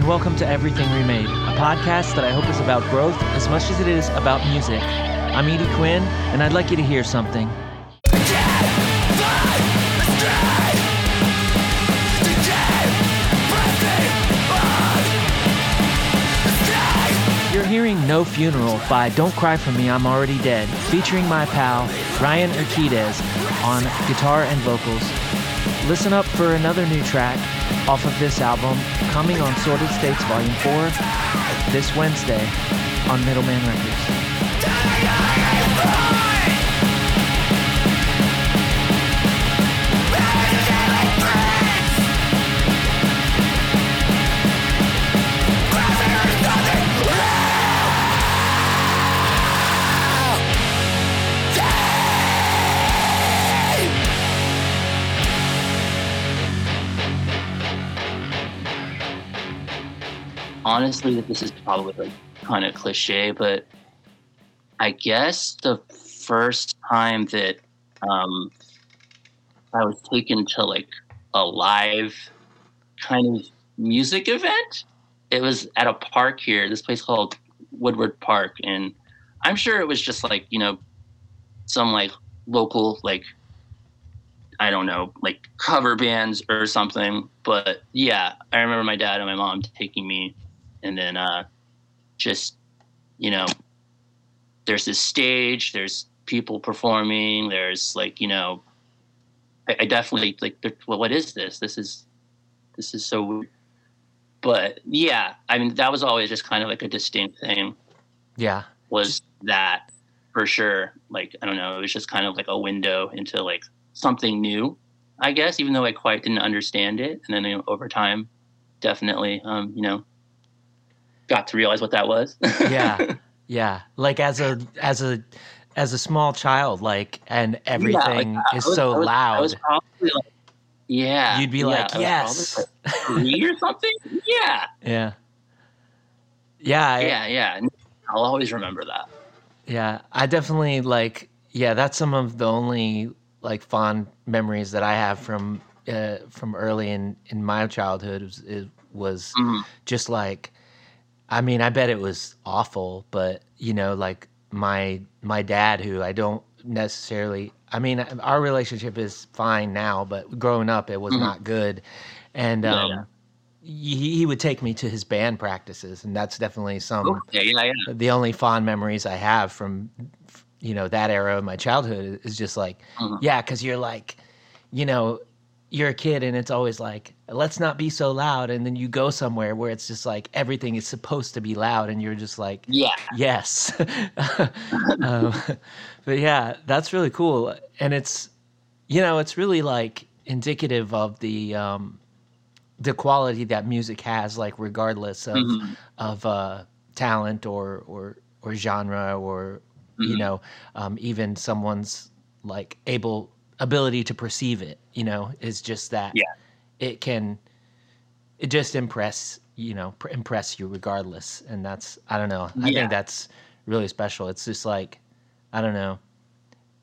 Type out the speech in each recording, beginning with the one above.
And welcome to Everything Remade, a podcast that I hope is about growth as much as it is about music. I'm Edie Quinn, and I'd like you to hear something. You're hearing No Funeral by Don't Cry For Me, I'm Already Dead, featuring my pal Ryan Urquidez on guitar and vocals. Listen up for another new track off of this album coming on Sorted States Volume 4 this Wednesday on Middleman Records. Honestly, that this is probably like kind of cliche, but I guess the first time that um, I was taken to like a live kind of music event, it was at a park here, this place called Woodward Park, and I'm sure it was just like you know some like local like I don't know, like cover bands or something. But yeah, I remember my dad and my mom taking me and then uh, just you know there's this stage there's people performing there's like you know i, I definitely like well, what is this? This is this is so weird. But yeah i mean that was always just kind of like a distinct thing. Yeah. was that for sure like i don't know it was just kind of like a window into like something new i guess even though i quite didn't understand it. And then you know, over time definitely um you know got to realize what that was Yeah. Yeah. Like as a as a as a small child, like and everything I is was- so I was- loud. I was probably like, yeah. You'd be yeah, like, yes. like three or something. Yeah, yeah. Yeah. I- yeah, yeah. I'll always remember that. Yeah, I definitely like. Yeah, that's some of the only like fond memories that I have from uh, from early in in my childhood. Was, it was Mhm. just like, I mean, I bet it was awful, but you know, like my my dad, who I don't necessarily. I mean, our relationship is fine now, but growing up, it was Mhm. not good, and Yeah, um, yeah. He, he would take me to his band practices, and that's definitely some Okay, yeah, the only fond memories I have from you know that era of my childhood is just like Mhm. yeah because you're like you know you're a kid and it's always like let's not be so loud and then you go somewhere where it's just like everything is supposed to be loud and you're just like Yeah, yes um, but yeah that's really cool and it's you know it's really like indicative of the um the quality that music has like regardless of Mhm. of uh talent or or or genre or you Mhm. know um even someone's like able ability to perceive it you know is just that Yeah. it can it just impress you know pr- impress you regardless and that's i don't know i Yeah. think that's really special it's just like i don't know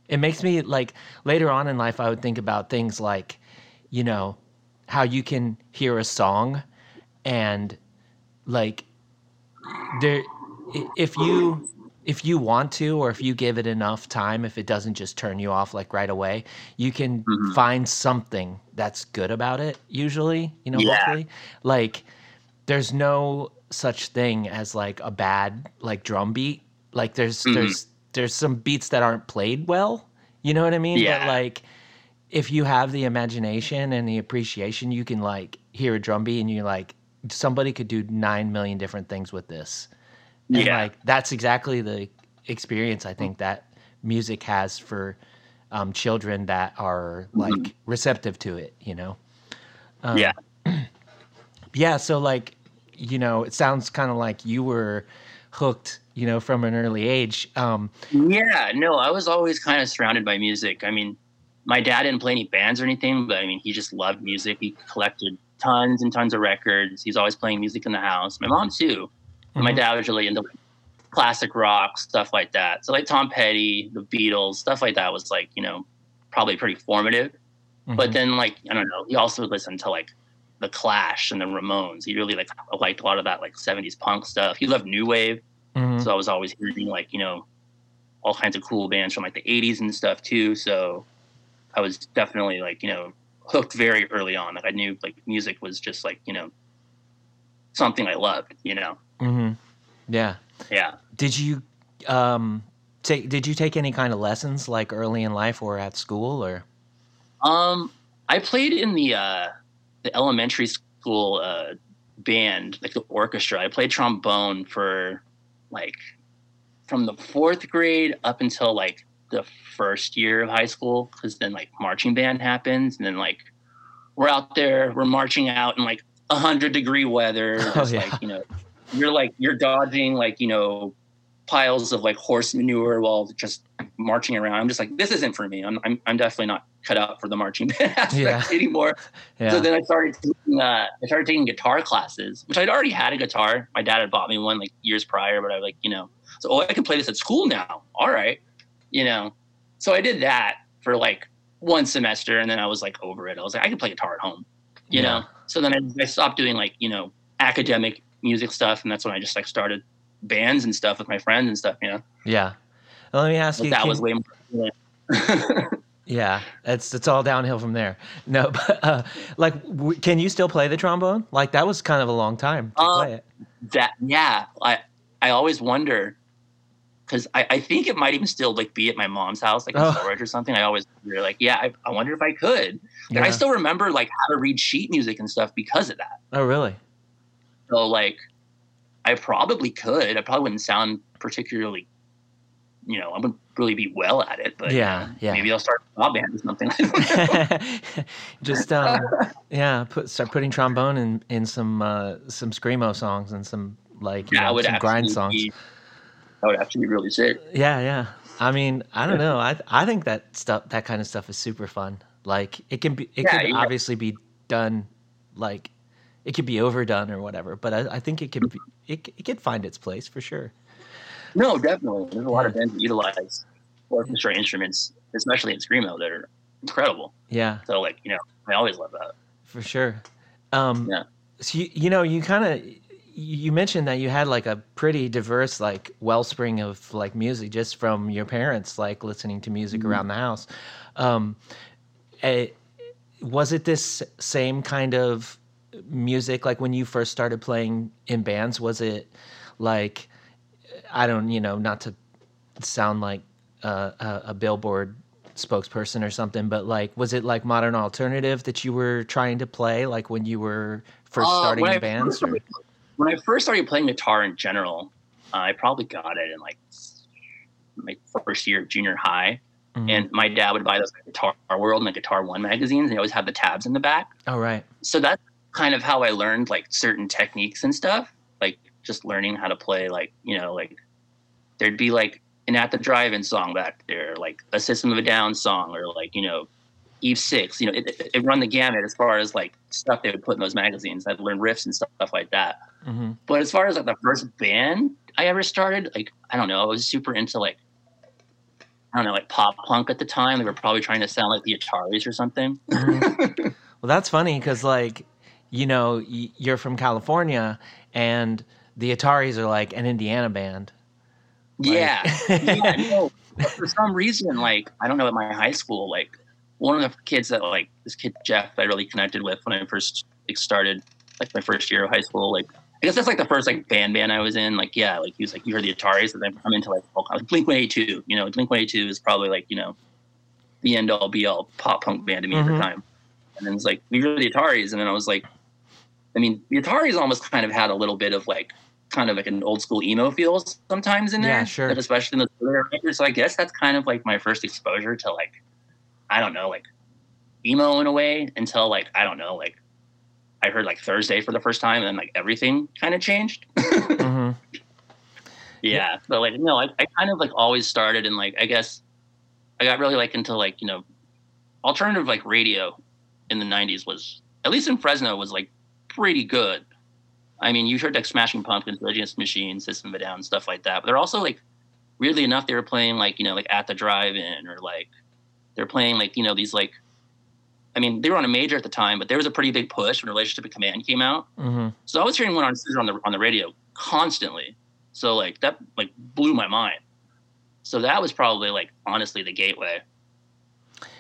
it makes me like later on in life i would think about things like you know how you can hear a song and like there if you if you want to or if you give it enough time if it doesn't just turn you off like right away you can Mhm. find something that's good about it usually you know Yeah. hopefully like there's no such thing as like a bad like drum beat like there's Mhm. there's there's some beats that aren't played well you know what i mean Yeah. but like if you have the imagination and the appreciation you can like hear a drum beat and you're like somebody could do 9 million different things with this and Yeah. like that's exactly the experience I think that music has for um, children that are like receptive to it, you know? Um, yeah. Yeah. So like, you know, it sounds kind of like you were hooked, you know, from an early age. Um, Yeah, no, I was always kind of surrounded by music. I mean, my dad didn't play any bands or anything, but I mean, he just loved music. He collected tons and tons of records. He's always playing music in the house. My mom too. And my dad was really into classic rock stuff like that. So like Tom Petty, the Beatles, stuff like that was like you know probably pretty formative. But mhm. then like I don't know, he also listened to like the Clash and the Ramones. He really like liked a lot of that like '70s punk stuff. He loved new wave, Mhm. so I was always hearing like you know all kinds of cool bands from like the '80s and stuff too. So I was definitely like you know hooked very early on. Like I knew like music was just like you know something I loved. You know, Mhm. Yeah. yeah. Did you um take did you take any kind of lessons like early in life or at school or Um, I played in the uh, the elementary school uh, band, like the orchestra. I played trombone for like from the fourth grade up until like the first year of high school, because then like marching band happens, and then like we're out there, we're marching out in like a hundred degree weather, Oh, just yeah. like you know, you're like you're dodging like you know piles of like horse manure while just marching around. I'm just like, this isn't for me. I'm I'm, I'm definitely not cut out for the marching band aspect Yeah. anymore. yeah So then I started taking uh, I started taking guitar classes, which I'd already had a guitar. My dad had bought me one like years prior, but I was like, you know, so oh, I can play this at school now. All right, you know. So I did that for like one semester, and then I was like over it. I was like, I can play guitar at home, you Yeah. know. So then I, I stopped doing like you know academic music stuff, and that's when I just like started bands and stuff with my friends and stuff, you know. yeah. Well, let me ask But you that can- was way more. yeah it's it's all downhill from there. No but uh like w- can you still play the trombone? Like that was kind of a long time to play it. That yeah i i always wonder because I, I think it might even still like be at my mom's house like in Oh. storage or something. I always wonder like yeah i, I wonder if i could. And i still remember like how to read sheet music and stuff because of that. Oh really so like i probably could i probably wouldn't sound particularly you know i wouldn't really be well at it but Yeah, yeah. maybe i'll start a band or something I don't know. just um yeah put start putting trombone in in some uh some screamo songs and some like you yeah, know, some grind songs be, that would actually be really sick Yeah, yeah. I mean, I don't know. I I think that stuff, that kind of stuff, is super fun. Like it can be, it Yeah, could yeah. obviously be done, like it could be overdone or whatever. But I, I think it could be, it, it could find its place for sure. No, definitely. There's a lot of bands that utilize orchestra instruments, especially in screamo, that are incredible. Yeah, So, like, you know, I always love that. for sure. Um, Yeah. So you, you know, you kind of you mentioned that you had like a pretty diverse like wellspring of like music just from your parents like listening to music Mm-hmm. around the house. Um, eh, was it this same kind of music like when you first started playing in bands? Was it like I don't you know not to sound like uh, a, a billboard spokesperson or something, but like was it like modern alternative that you were trying to play like when you were first Uh, starting in bands? started- When I first started playing guitar in general, uh, I probably got it in like my first year of junior high. Mhm. And my dad would buy those Guitar World and the Guitar One magazines, and they always have the tabs in the back. Oh right. so that's kind of how I learned like certain techniques and stuff. Like just learning how to play like, you know, like there'd be like an at the drive-in song back there, like a System of a Down song, or like you know, Eve Six. You know, it, it, run the gamut as far as like stuff they would put in those magazines. I'd learn riffs and stuff like that. hmm But as far as like the first band I ever started, like I don't know, I was super into like I don't know, like pop punk at the time. They were probably trying to sound like the Ataris or something. Well, that's funny because like you know y- you're from California and the Ataris are like an Indiana band. Like- Yeah. yeah, no. For some reason, like I don't know, at my high school, like one of the kids that like this kid Jeff I really connected with when I first like, started like my first year of high school. Like I guess that's like the first like band band I was in. Like yeah, like he was like you heard the Ataris, and then I'm into like like Blink One Eighty Two. You know, Blink One Eighty Two is probably like you know the end all be all pop punk band to me at Mhm. the time. And then it's like we heard the Ataris, and then I was like, I mean, the Ataris almost kind of had a little bit of like kind of like an old school emo feel sometimes in there. Yeah, sure. Especially in the records. So I guess that's kind of like my first exposure to like, I don't know, like emo in a way until like, I don't know, like I heard like Thursday for the first time and then like everything kind of changed. mm-hmm. yeah. But like, no, I, I kind of like always started and like, I guess I got really like into like, you know, alternative like radio in the 90s was, at least in Fresno, was like pretty good. I mean, you heard like Smashing Pumpkins, Rage Against Machine, System of a Down, stuff like that. But they're also like, weirdly enough, they were playing like, you know, like at the drive in or like they're playing like, you know, these like, I mean, they were on a major at the time, but there was a pretty big push when Relationship of Command came out. hmm So I was hearing one on on the on the radio constantly. So like that like blew my mind. So that was probably like honestly the gateway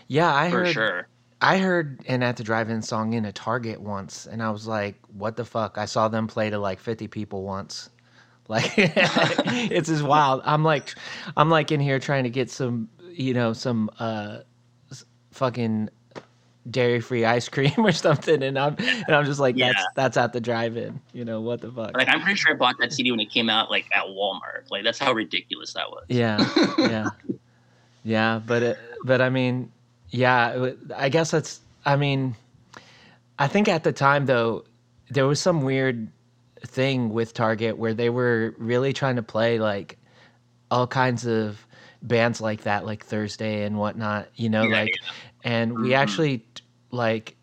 Yeah, I for heard. sure. I heard an at the drive-in song in a Target once, and I was like, "What the fuck?" I saw them play to like fifty people once. Like, it's just wild. I'm like, I'm like in here trying to get some, you know, some uh, fucking dairy-free ice cream or something, and I'm and I'm just like, Yeah. that's that's at the drive-in. You know what the fuck? Like I'm pretty sure I bought that CD when it came out like at Walmart. Like that's how ridiculous that was. Yeah, yeah, yeah. But it, but I mean, yeah. I guess that's. I mean, I think at the time though, there was some weird thing with Target where they were really trying to play like all kinds of bands like that, like Thursday and whatnot. You know, Yeah, like, and we Mhm. actually like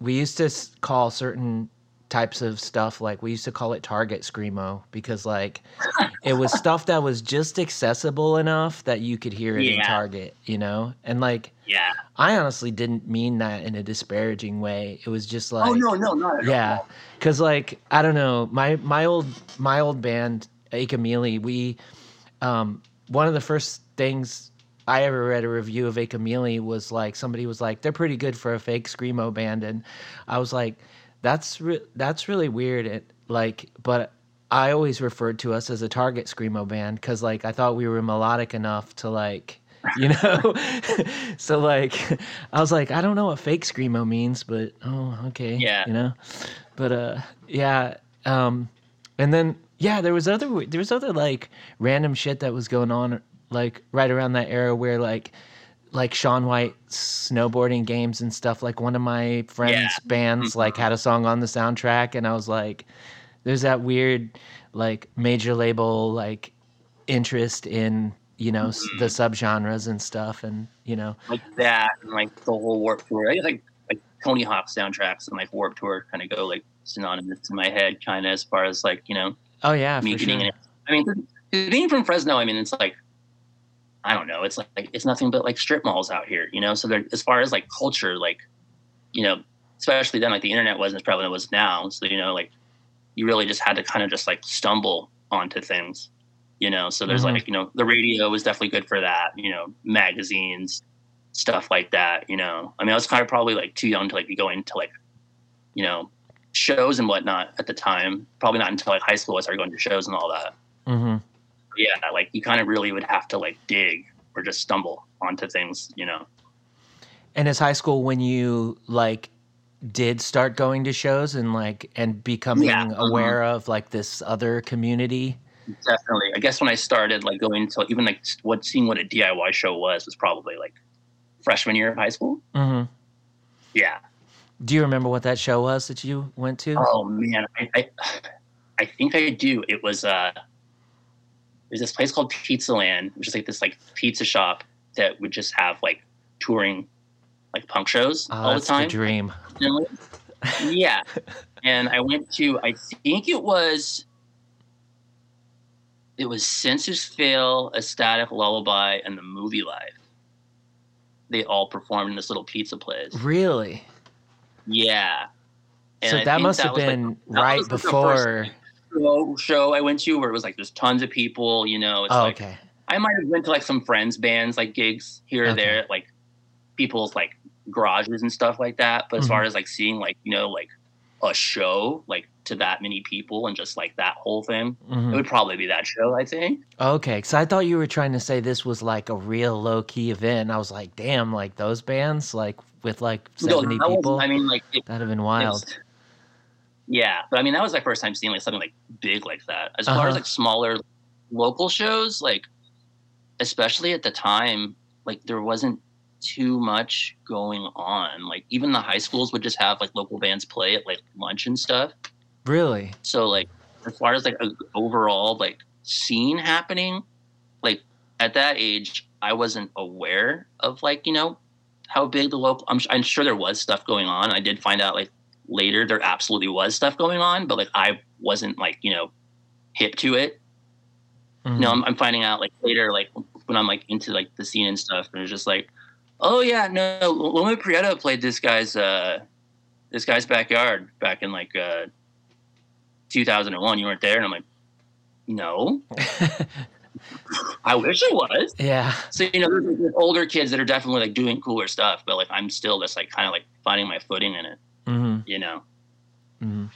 we used to call certain types of stuff like we used to call it target screamo because like it was stuff that was just accessible enough that you could hear it in target you know? And like Yeah. i honestly didn't mean that in a disparaging way. It was just like oh no, no, not yeah. all. because like i don't know. My my old my old band Akamili, we um one of the first things I ever read a review of Akamili was like somebody was like they're pretty good for a fake screamo band, and I was like, that's re- that's really weird. It like, but I always referred to us as a Target screamo band because like I thought we were melodic enough to like. You know, so like, I was like, I don't know what fake screamo means, but oh, okay, Yeah. you know, but uh, yeah, um, and then yeah, there was other there was other like random shit that was going on like right around that era where like like Shaun White snowboarding games and stuff. Like one of my friends' Yeah. bands mm-hmm. like had a song on the soundtrack, and I was like, "There's that weird like major label like interest in you know s the mm-hmm. subgenres and stuff, and you know Like that and like the whole Warped Tour. I guess like like Tony Hawk soundtracks and like Warped Tour kind of go like synonymous in my head, kind of as far as like you know oh yeah, me for getting sure. I mean, being from Fresno, I mean, it's like I don't know. It's like it's nothing but like strip malls out here, you know. So there, as far as like culture, like you know, especially then, like the internet wasn't as prevalent as it was now. So you know, like you really just had to kind of just like stumble onto things, you know. So there's Mhm. like you know, the radio was definitely good for that. You know, magazines, stuff like that. You know, I mean, I was kind of probably like too young to like be going to like you know shows and whatnot at the time. Probably not until like high school I started going to shows and all that hmm yeah, like you kind of really would have to like dig or just stumble onto things, you know. And is high school when you like did start going to shows and like and becoming Yeah, mhm. aware of like this other community? Definitely. I guess when I started like going to even like what seeing what a DIY show was was probably like freshman year of high school. Mm-hmm. Yeah. Do you remember what that show was that you went to? Oh man, I I, I think I do. It was uh there's this place called Pizza Land, which is like this like pizza shop that would just have like touring like punk shows Oh, all the time. the dream. And, yeah. And I went to I think it was it was Senses Fail, A Static Lullaby, and the Movielife. They all performed in this little pizza place. Really? Yeah. And so I that must have was, like, been right before. Show, show I went to where it was like there's tons of people, you know. It's Oh, like okay. I might have went to like some friends bands like gigs here or Okay. there, like people's like garages and stuff like that. But as Mm-hmm. far as like seeing like you know like a show like to that many people and just like that whole thing, Mhm. it would probably be that show. I think. Okay, because I thought you were trying to say this was like a real low key event. I was like, damn, like those bands, like with like No, seventy wasn't- people, I mean, like it, that'd have been wild. Yeah, but I mean that was my first time seeing like something like big like that. As far Uh-huh. as like smaller local shows, like especially at the time, like there wasn't too much going on. Like even the high schools would just have like local bands play at like lunch and stuff. Really? So like as far as like a overall like scene happening, like at that age, I wasn't aware of like you know how big the local. I'm, I'm sure there was stuff going on. I did find out like later there absolutely was stuff going on, but like I wasn't like you know hip to it. Mhm. No, I'm, I'm finding out like later, like when I'm like into like the scene and stuff, and it's just like, Oh yeah, no. Loma Prieta played this guy's uh, this guy's backyard back in like uh, 2001. You weren't there, and I'm like, no. I wish I was. Yeah. So you know, there's, there's older kids that are definitely like doing cooler stuff, but like I'm still just like kind of like finding my footing in it. Hmm You know. hmm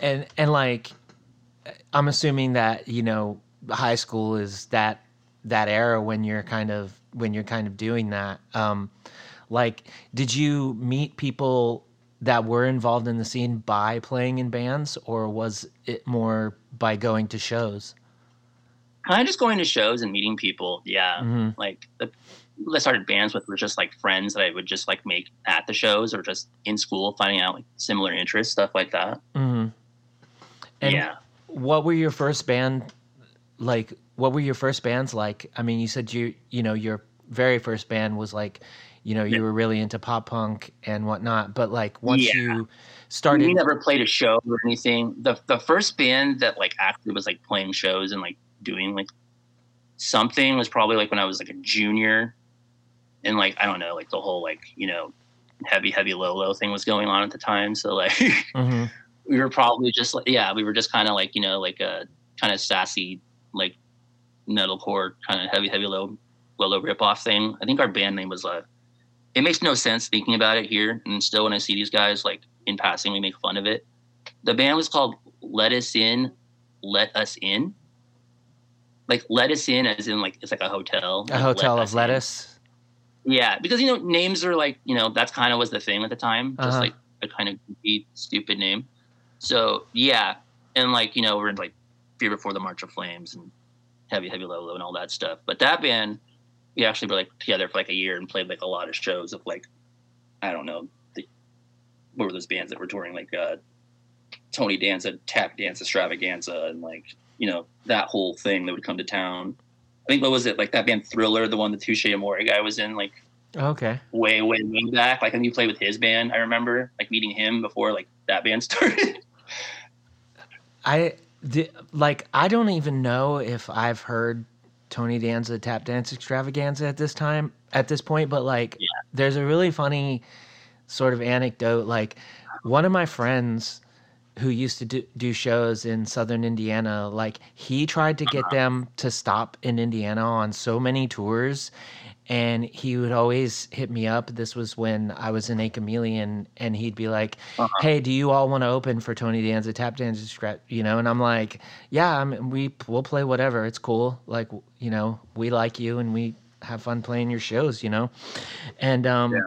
And and like, I'm assuming that you know high school is that that era when you're kind of when you're kind of doing that. Um, like, did you meet people that were involved in the scene by playing in bands, or was it more by going to shows? Kind of just going to shows and meeting people. Yeah. hmm Like the that started bands with were just like friends that I would just like make at the shows or just in school, finding out like similar interests, stuff like that. Mm-hmm. And yeah. what were your first band like? What were your first bands like? I mean, you said you you know your very first band was like, you know, you Yeah. were really into pop punk and whatnot. But like once Yeah. you started, We never played a show or anything. The the first band that like actually was like playing shows and like doing like something was probably like when I was like a junior, and like I don't know, like the whole like you know heavy heavy low low thing was going on at the time. So like Mhm. we were probably just like yeah, we were just kind of like you know like a kind of sassy like metalcore kind of heavy heavy low low low rip off thing. I think our band name was uh it makes no sense thinking about it here and still when I see these guys like in passing we make fun of it. The band was called Let Us In, Let Us In. Like let us in as in like it's like a hotel. a like, hotel of lettuce. In. Yeah, because you know names are like you know that's kind of was the thing at the time, just Uh-huh. like a kind of goofy, stupid name. So yeah, and like you know we're in like Fear Before the March of Flames and Heavy Heavy Low Low and all that stuff. But that band, we actually were like together for like a year and played like a lot of shows of like I don't know the, what were those bands that were touring like uh, Tony Danza, Tap Dance Extravaganza, and like you know that whole thing that would come to town. I think what was it like that band Thriller, the one the Touche Amore guy was in, like Okay. way, way, way back. Like when you played with his band, I remember like meeting him before like that band started. I di- like I don't even know if I've heard Tony Danza tap dance extravaganza at this time at this point, but like Yeah. there's a really funny sort of anecdote. Like one of my friends who used to do, do shows in southern Indiana, like he tried to get them to stop in Indiana on so many tours. And he would always hit me up. This was when I was in A Chameleon, and he'd be like, Uh-huh. "Hey, do you all want to open for Tony Danza Tap Dance Scratch?" You know, and I'm like, "Yeah, I mean, we we'll play whatever. It's cool. Like, you know, we like you, and we have fun playing your shows. You know." And um, Yeah.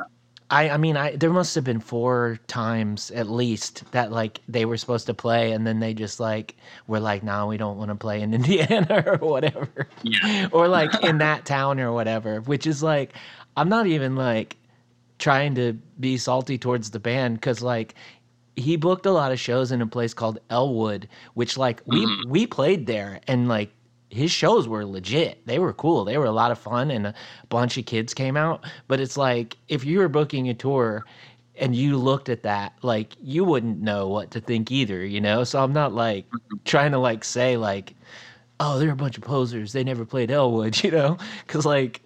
I I mean, I there must have been four times at least that like they were supposed to play, and then they just like were like, "No, we don't want to play in Indiana or whatever." yeah, or like in that town or whatever, which is like, I'm not even like trying to be salty towards the band because like he booked a lot of shows in a place called Elwood, which like we Mhm. we played there and like his shows were legit. They were cool. They were a lot of fun and a bunch of kids came out. But it's like if you were booking a tour and you looked at that, like you wouldn't know what to think either, you know? So I'm not like mm-hmm. trying to like say like oh, they're a bunch of posers. They never played Elwood, you know? Because like,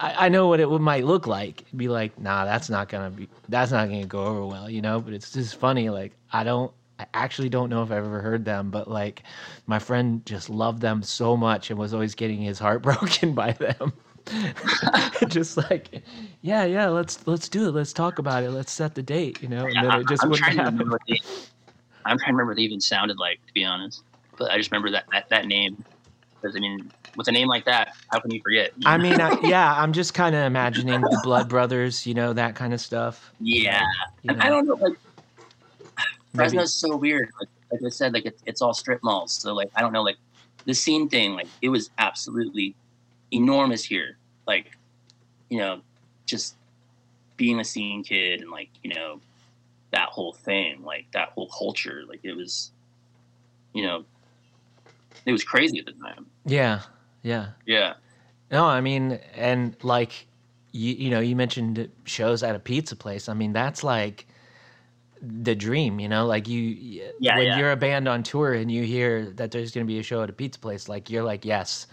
I, I know what it would, might look like. It'd be like, nah, that's not gonna be, that's not gonna go over well, you know? But it's just funny. Like, I don't, I actually don't know if I've ever heard them, but like, my friend just loved them so much and was always getting his heart broken by them. just like, yeah, yeah, let's let's do it. Let's talk about it. Let's set the date, you know? And then I- it just I'm wouldn't trying to happen. remember what they, I'm trying to remember what they even sounded like, to be honest. But I just remember that that, that name because I mean, with a name like that, how can you forget? I mean, I, yeah, I'm just kind of imagining the Blood Brothers, you know, that kind of stuff. yeah, You and I don't know, like maybe- Fresno's so weird. Like, like I said, like it's, it's all strip malls, so like I don't know, like the scene thing, like it was absolutely enormous here. Like, you know, just being a scene kid and like you know that whole thing, like that whole culture, like it was, you know, it was crazy at the time. Yeah, yeah. Yeah, No, I mean, and like you, you know, you mentioned shows at a pizza place. I mean, that's like the dream, you know, like you Yeah, when yeah. you're a band on tour and you hear that there's going to be a show at a pizza place, like you're like, yes,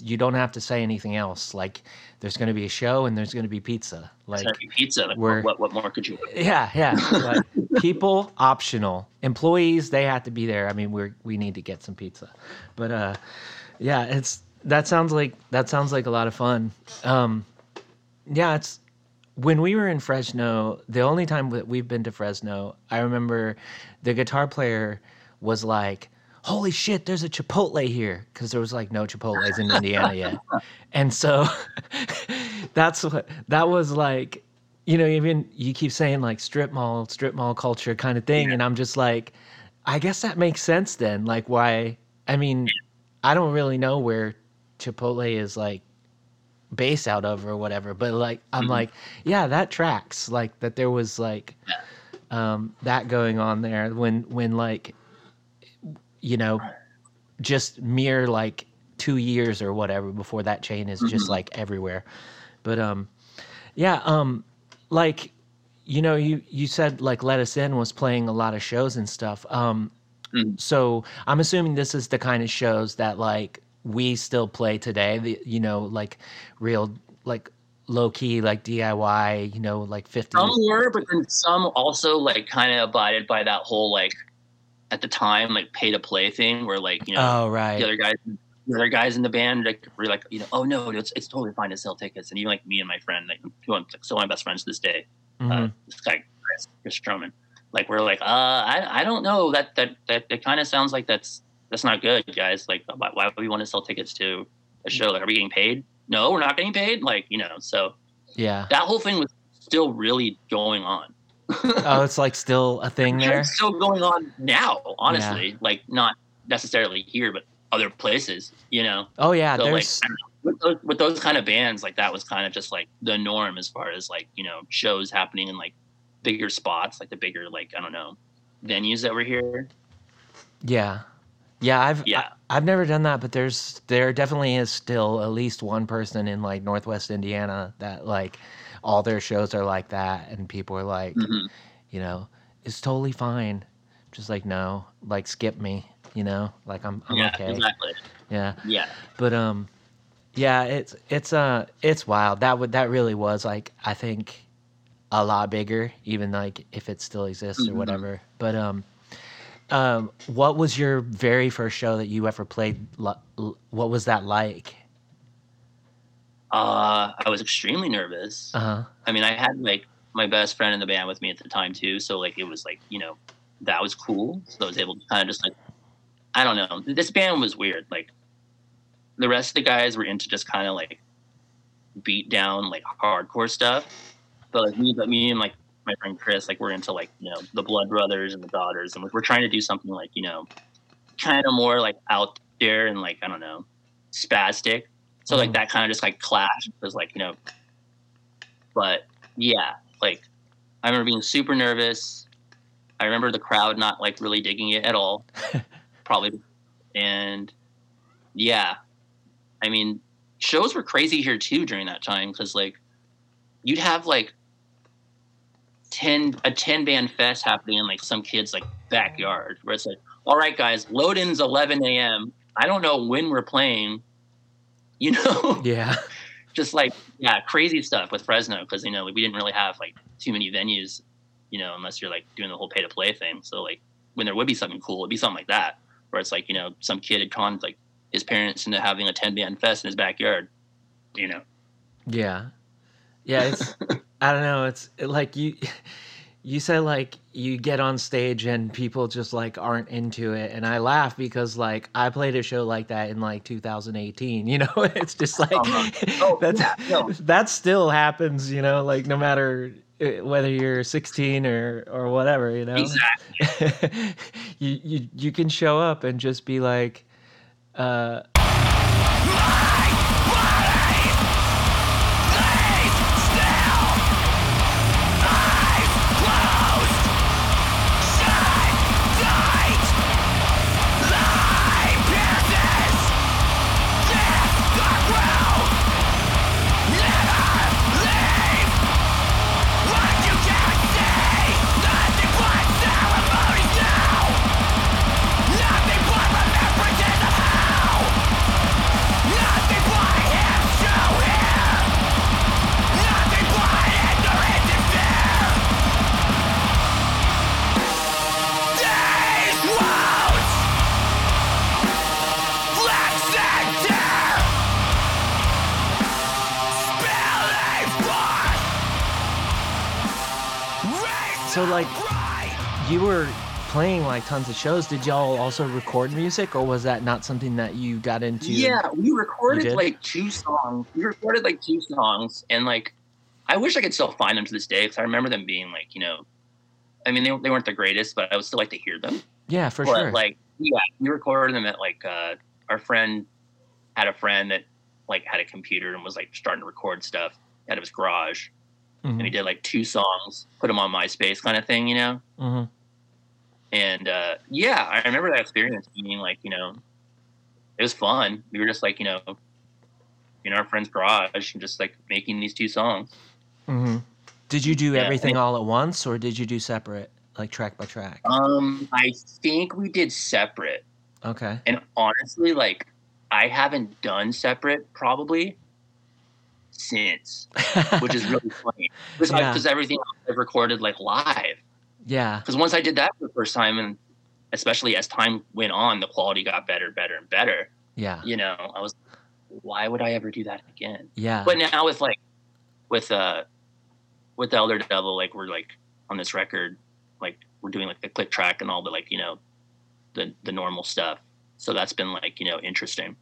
you don't have to say anything else. Like there's going to be a show and there's going to be pizza. Like pizza. Like, we're- what, what more could you? yeah, yeah. Like, people optional. Employees they have to be there. I mean, we're we need to get some pizza. But uh yeah, it's that sounds like that sounds like a lot of fun. Um yeah, it's when we were in Fresno, the only time that we've been to Fresno, I remember the guitar player was like, "Holy shit, there's a Chipotle here," because there was like no Chipotle's in Indiana yet, and so that's what that was like. You know, even you keep saying like strip mall, strip mall culture kind of thing, and I'm just like, I guess that makes sense then. Like, why? I mean, I don't really know where Chipotle is like based out of or whatever but like i'm Mhm. like yeah that tracks like that there was like um that going on there when when like you know just mere like two years or whatever before that chain is just Mhm. like everywhere but um yeah um like you know you you said like let us in was playing a lot of shows and stuff um Mhm. so i'm assuming this is the kind of shows that like we still play today the, you know like real like low key like diy you know like 50 Some were, but then some also like kind of abided by that whole like at the time like pay to play thing where like you know oh right. the other guys the other guys in the band like were like you know oh no it's, it's totally fine to sell tickets and even like me and my friend like who I'm still my best friends to this day uh, Mhm. this guy Chris, Chris Stroman like we're like uh I, I don't know that that that it kind of sounds like that's that's not good guys. Like why, why would we want to sell tickets to a show? Like are we getting paid? No we're not getting paid like you know so yeah. that whole thing was still really going on. Oh it's like still a thing there? it's still going on now honestly. Like not necessarily here but other places you know? Oh yeah so there's I with those, with those kind of bands like that was kind of just like the norm as far as like you know shows happening in like bigger spots like the bigger like i don't know venues that were here. Yeah. Yeah, I've Yeah. I, have never done that, but there's there definitely is still at least one person in like Northwest Indiana that like all their shows are like that and people are like, Mhm. you know, it's totally fine. Just like no, like skip me, you know? Like I'm I'm yeah okay. exactly Yeah. yeah But um yeah, it's it's uh it's wild. That would that really was like I think a lot bigger even like if it still exists or Mhm. whatever. But um um what was your very first show that you ever played what was that like? uh i was extremely nervous Uh-huh. I mean, I had like my best friend in the band with me at the time too, so like it was like you know that was cool. So I was able to kind of just like I don't know. This band was weird. Like the rest of the guys were into just kind of like beat down like hardcore stuff, but like me, but me and like my friend Chris, like we're into like you know the Blood Brothers and the Daughters, and we're trying to do something like you know kind of more like out there and like I don't know spastic. So like Mhm. that kind of just like clashed was like you know but yeah, like I remember being super nervous. I remember the crowd not like really digging it at all, probably. And yeah, I mean, shows were crazy here too during that time because like you'd have like ten a ten band fest happening in like some kid's like backyard where it's like, all right, guys, load in's eleven a.m. I don't know when we're playing, you know Yeah. just like yeah, crazy stuff with Fresno because you know we didn't really have like too many venues, you know, unless you're like doing the whole pay to play thing. So like when there would be something cool, it'd be something like that where it's like you know some kid had conned like his parents into having a ten band fest in his backyard, you know. Yeah. Yeah, it's I don't know, it's like you you said like you get on stage and people just like aren't into it and I laugh because like I played a show like that in like 2018, you know? It's just like Uh-huh. Oh, that's yeah, no. that still happens, you know, like no matter uh, whether you're 16 or or whatever, you know. Exactly. you you you can show up and just be like uh like tons of shows. Did y'all also record music, or was that not something that you got into? Yeah, we recorded like two songs. We recorded like two songs, and like I wish I could still find them to this day because I remember them being like, you know, I mean, they, they weren't the greatest, but I would still like to hear them. Yeah, for but sure. like, yeah, we recorded them at like uh, our friend had a friend that like had a computer and was like starting to record stuff out of his garage, and we Mhm, did like two songs, put them on MySpace kind of thing, you know. mhm. And uh, yeah, I remember that experience being like, you know, it was fun. We were just like, you know, in our friend's garage and just like making these two songs. hmm Did you do Yeah, everything all at once, or did you do separate, like track by track? Um, I think we did separate, Okay. and honestly, like, I haven't done separate probably since, which is really funny because Yeah. everything I've recorded like live. Yeah. Because once I did that for the first time, and especially as time went on, the quality got better, better, and better. Yeah. you know, I was, why would I ever do that again? Yeah. But now with like, with uh, with the Elder Devil, like we're like on this record, like we're doing like the click track and all the like you know, the the normal stuff. So that's been like you know interesting.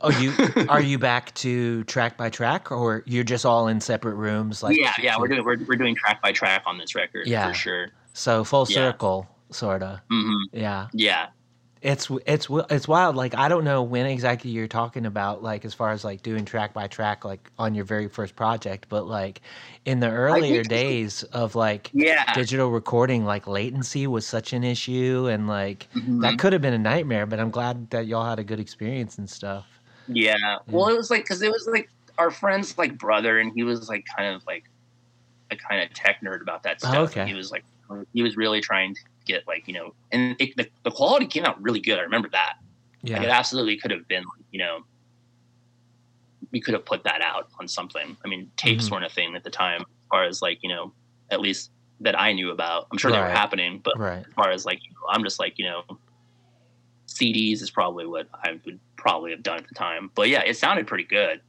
Oh, you are you back to track by track, or you're just all in separate rooms? Like yeah, yeah, we're doing we're, we're doing track by track on this record Yeah. for sure. so full Yeah. circle, sorta. hmm Yeah. Yeah, It's it's it's wild. Like I don't know when exactly you're talking about, like as far as like doing track by track, like on your very first project, but like in the earlier days of like yeah. digital recording, like latency was such an issue, and like Mhm. that could have been a nightmare. But I'm glad that y'all had a good experience and stuff. Yeah. Well, it was like because it was like our friend's like brother, and he was like kind of like a kind of tech nerd about that stuff. Oh, okay. He was like he was really trying to get like you know, and it, the the quality came out really good. I remember that. Like it absolutely could have been you know, we could have put that out on something. I mean, tapes Mhm. weren't a thing at the time, as far as like you know, at least that I knew about. I'm sure they were happening, but right. as far as like you know, I'm just like you know CDs is probably what I would probably have done at the time. But yeah, it sounded pretty good.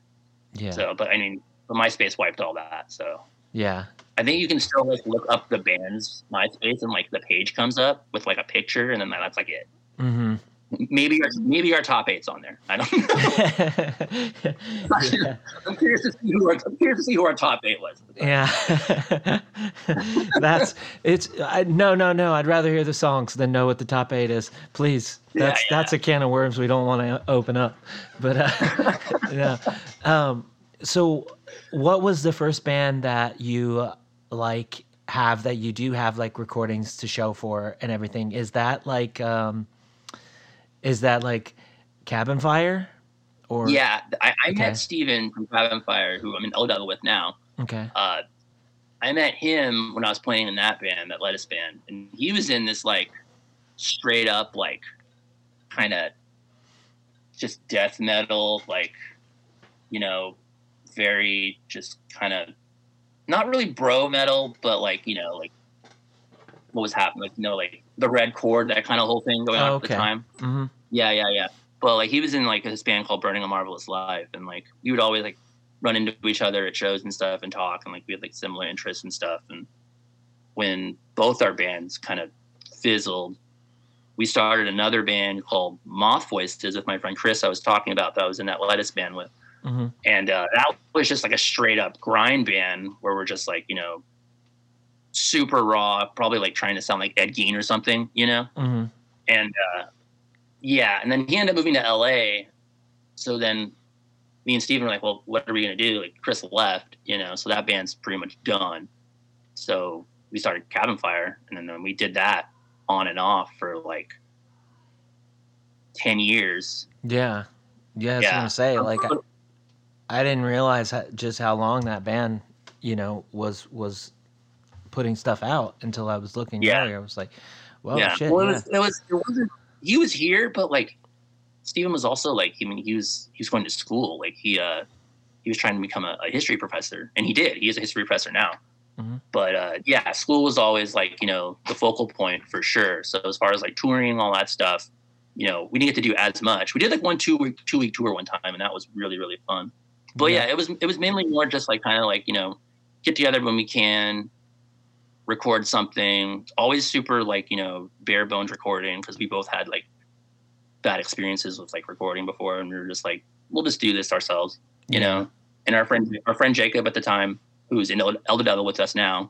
Yeah, So, but I mean, but MySpace wiped all that. So yeah, I think you can still like look up the band's MySpace and like the page comes up with like a picture and then that's like it. hmm Maybe our maybe our top eight's on there. I don't know. yeah. I'm curious to see who our I'm curious to see who our top eight was. Yeah, that's it's. I, no, no, no. I'd rather hear the songs than know what the top eight is. Please, that's yeah. that's a can of worms we don't want to open up. But uh, yeah. Um, so, what was the first band that you like have that you do have like recordings to show for and everything? Is that like um, is that like Cabin Fire? Or Yeah, I, I Okay. met Steven from Cabin Fire, who I'm in Odell with now. Okay. uh, I met him when I was playing in that band, that Lettuce band, and he was in this like straight up like kind of just death metal, like you know, very just kind of not really bro metal, but like you know, like what was happening, like you know, like the Red Chord, that kind of whole thing going on Oh, at the okay. time. hmm Yeah, yeah, yeah. But like he was in like this band called Burning a Marvelous Life, and like we would always like run into each other at shows and stuff and talk, and like we had like similar interests and stuff. And when both our bands kind of fizzled, we started another band called Moth Voices with my friend Chris. I was talking about that I was in that Lettuce band with, hmm and uh, that was just like a straight up grind band where we're just like you know super raw, probably like trying to sound like Ed Gein or something, you know hmm and uh, yeah, and then he ended up moving to LA. So then me and Steven were like, well, what are we gonna do? Like Chris left, you know, so that band's pretty much done. So we started Cabin Fire, and then, then we did that on and off for like ten years. Yeah. Yeah, I was Yeah. gonna say like I, I didn't realize how, just how long that band, you know, was was putting stuff out until I was looking Yeah. earlier. I was like, well, yeah, shit, well, it yeah. was, it was, it wasn't. He was here, but like Stephen was also like, I mean, he was he was going to school. Like he uh he was trying to become a, a history professor, and he did. He is a history professor now. Mhm. But uh, yeah, school was always like you know the focal point for sure. So as far as like touring, all that stuff, you know, we didn't get to do as much. We did like one two week two week tour one time, and that was really really fun. But yeah, it was it was mainly more just like kind of like you know get together when we can, record something. Always super like you know bare bones recording because we both had like bad experiences with like recording before, and we were just like, we'll just do this ourselves, you Yeah. know. And our friend, our friend Jacob at the time, who's in El- Elder Devil with us now,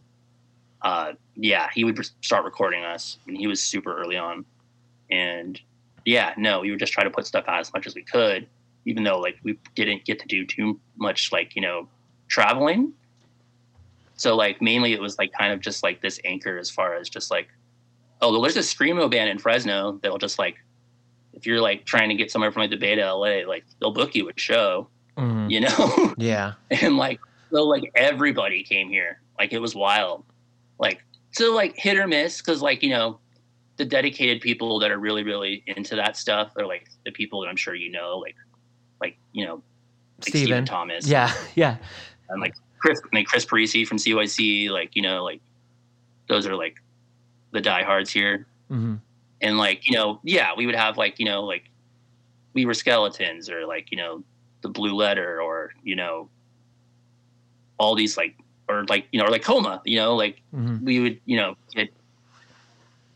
uh, yeah, he would start recording us, and he was super early on. And yeah, no, we would just try to put stuff out as much as we could, even though like we didn't get to do too much like you know traveling. So like mainly it was like kind of just like this anchor as far as just like, oh, well, there's a screamo band in Fresno that'll just like, if you're like trying to get somewhere from like the Bay to LA, like they'll book you a show, Mhm. you know, Yeah. and like so like everybody came here, like it was wild, like so like hit or miss because like you know the dedicated people that are really really into that stuff are like the people that I'm sure you know, like like you know like Stephen Steven. Thomas, Yeah. Yeah. and like Chris, like Chris Parisi from CYC, like you know, like those are like the diehards here, hmm and like you know, yeah, we would have like you know, like we were skeletons, or like you know, the Blue Letter, or you know, all these like, or like you know, or like Coma, you know, like hmm we would you know get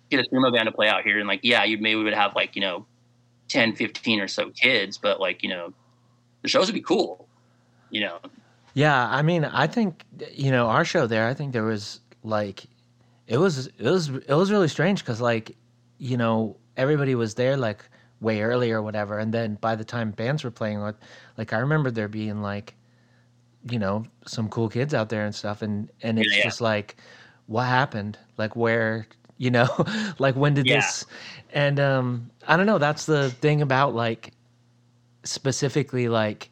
get a screamo band to play out here, and like yeah, you maybe would have like you know, 10, 15 or so kids, but like you know, the shows would be cool, you know. Yeah, I mean, I think you know our show there. I think there was like, it was it was it was really strange because like, you know, everybody was there like way early or whatever, and then by the time bands were playing, like, like I remember there being like, you know, some cool kids out there and stuff, and and it's yeah. just like, what happened? Like where? You know, like when did Yeah. this? And um, I don't know. That's the thing about like specifically like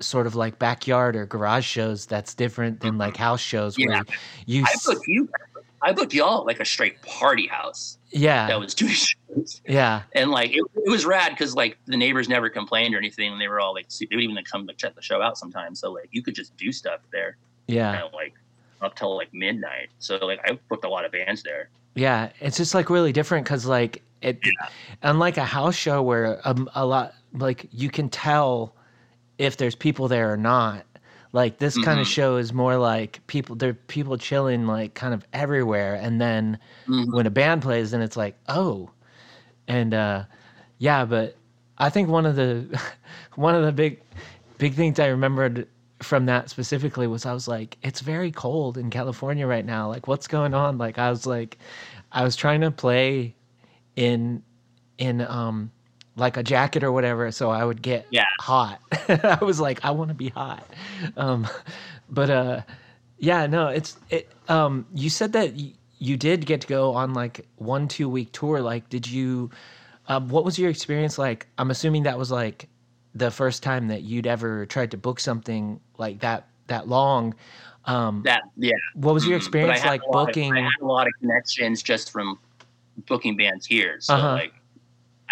sort of like backyard or garage shows that's different than like house shows Mm-hmm. Yeah. where you I booked you. I booked y'all like a straight party house yeah that was doing shows, yeah and like it, it was rad because like the neighbors never complained or anything, and they were all like they would even like, come like check the show out sometimes. So like you could just do stuff there, yeah you know, like up till like midnight. So like I booked a lot of bands there. yeah it's just like really different because like it unlike a house show where um, a lot like you can tell if there's people there or not. Like this kind of show is more like people there are people chilling like kind of everywhere and then Mhm. when a band plays then it's like oh. And uh yeah but i think one of the one of the big big things i remembered from that specifically was i was like it's very cold in california right now. Like what's going on? Like i was like i was trying to play in in um like a jacket or whatever so i would get Yeah. hot i was like i want to be hot um but uh yeah no it's it um you said that y- you did get to go on like one two week tour like did you um, what was your experience like i'm assuming that was like the first time that you'd ever tried to book something like that that long um That yeah. what was your Mhm. I experience like lot of- booking I had a lot of connections just from booking bands here. So Uh-huh. like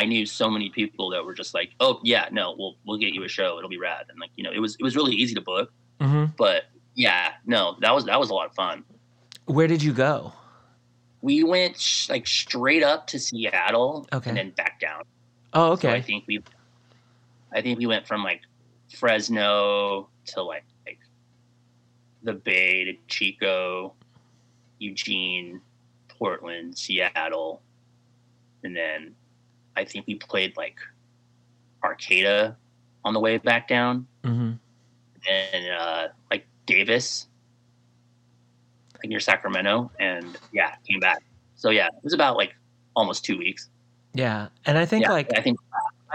I knew so many people that were just like, oh yeah, no, we'll we'll get you a show. It'll be rad. And like you know, it was it was really easy to book. hmm But yeah, no, that was that was a lot of fun. where did you go We went sh- like straight up to Seattle Okay. and then back down. oh So I think we, I think we went from like Fresno to like, like the Bay to Chico, Eugene, Portland, Seattle, and then I think we played like Arcata on the way back down, hmm and uh, like Davis, like near Sacramento, and yeah, came back. So yeah, it was about like almost two weeks. yeah and i think yeah, like I think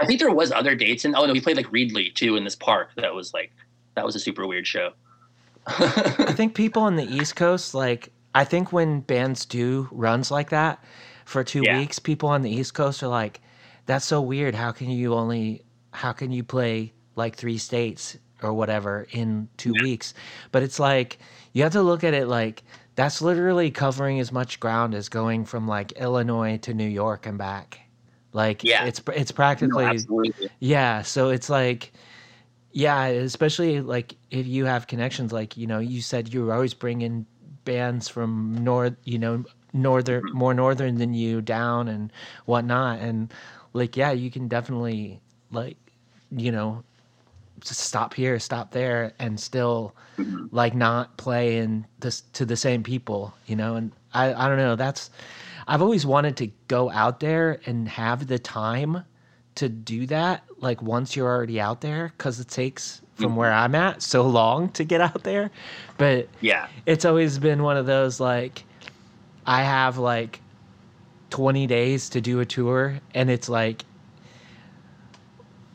I think there was other dates and oh no, we played like Reedley too in this park. That was like that was a super weird show. I think people on the East Coast, like, I think when bands do runs like that for two Yeah. weeks, people on the East Coast are like, that's so weird. How can you only, how can you play like three states or whatever in two weeks? But it's like, you have to look at it like, that's literally covering as much ground as going from like Illinois to New York and back. Like, Yeah. it's, it's no, practically, absolutely. yeah, so it's like, yeah, especially like if you have connections, like you know, you said you were always bringing bands from north, you know, northern, mm-hmm. more northern than you down and whatnot, and like yeah, you can definitely like, you know, stop here, stop there, and still Mhm. like not play in this to the same people, you know. And I I don't know. That's I've always wanted to go out there and have the time to do that. Like once you're already out there, because it takes from where I'm at so long to get out there. But Yeah. it's always been one of those like I have like 20 days to do a tour and it's like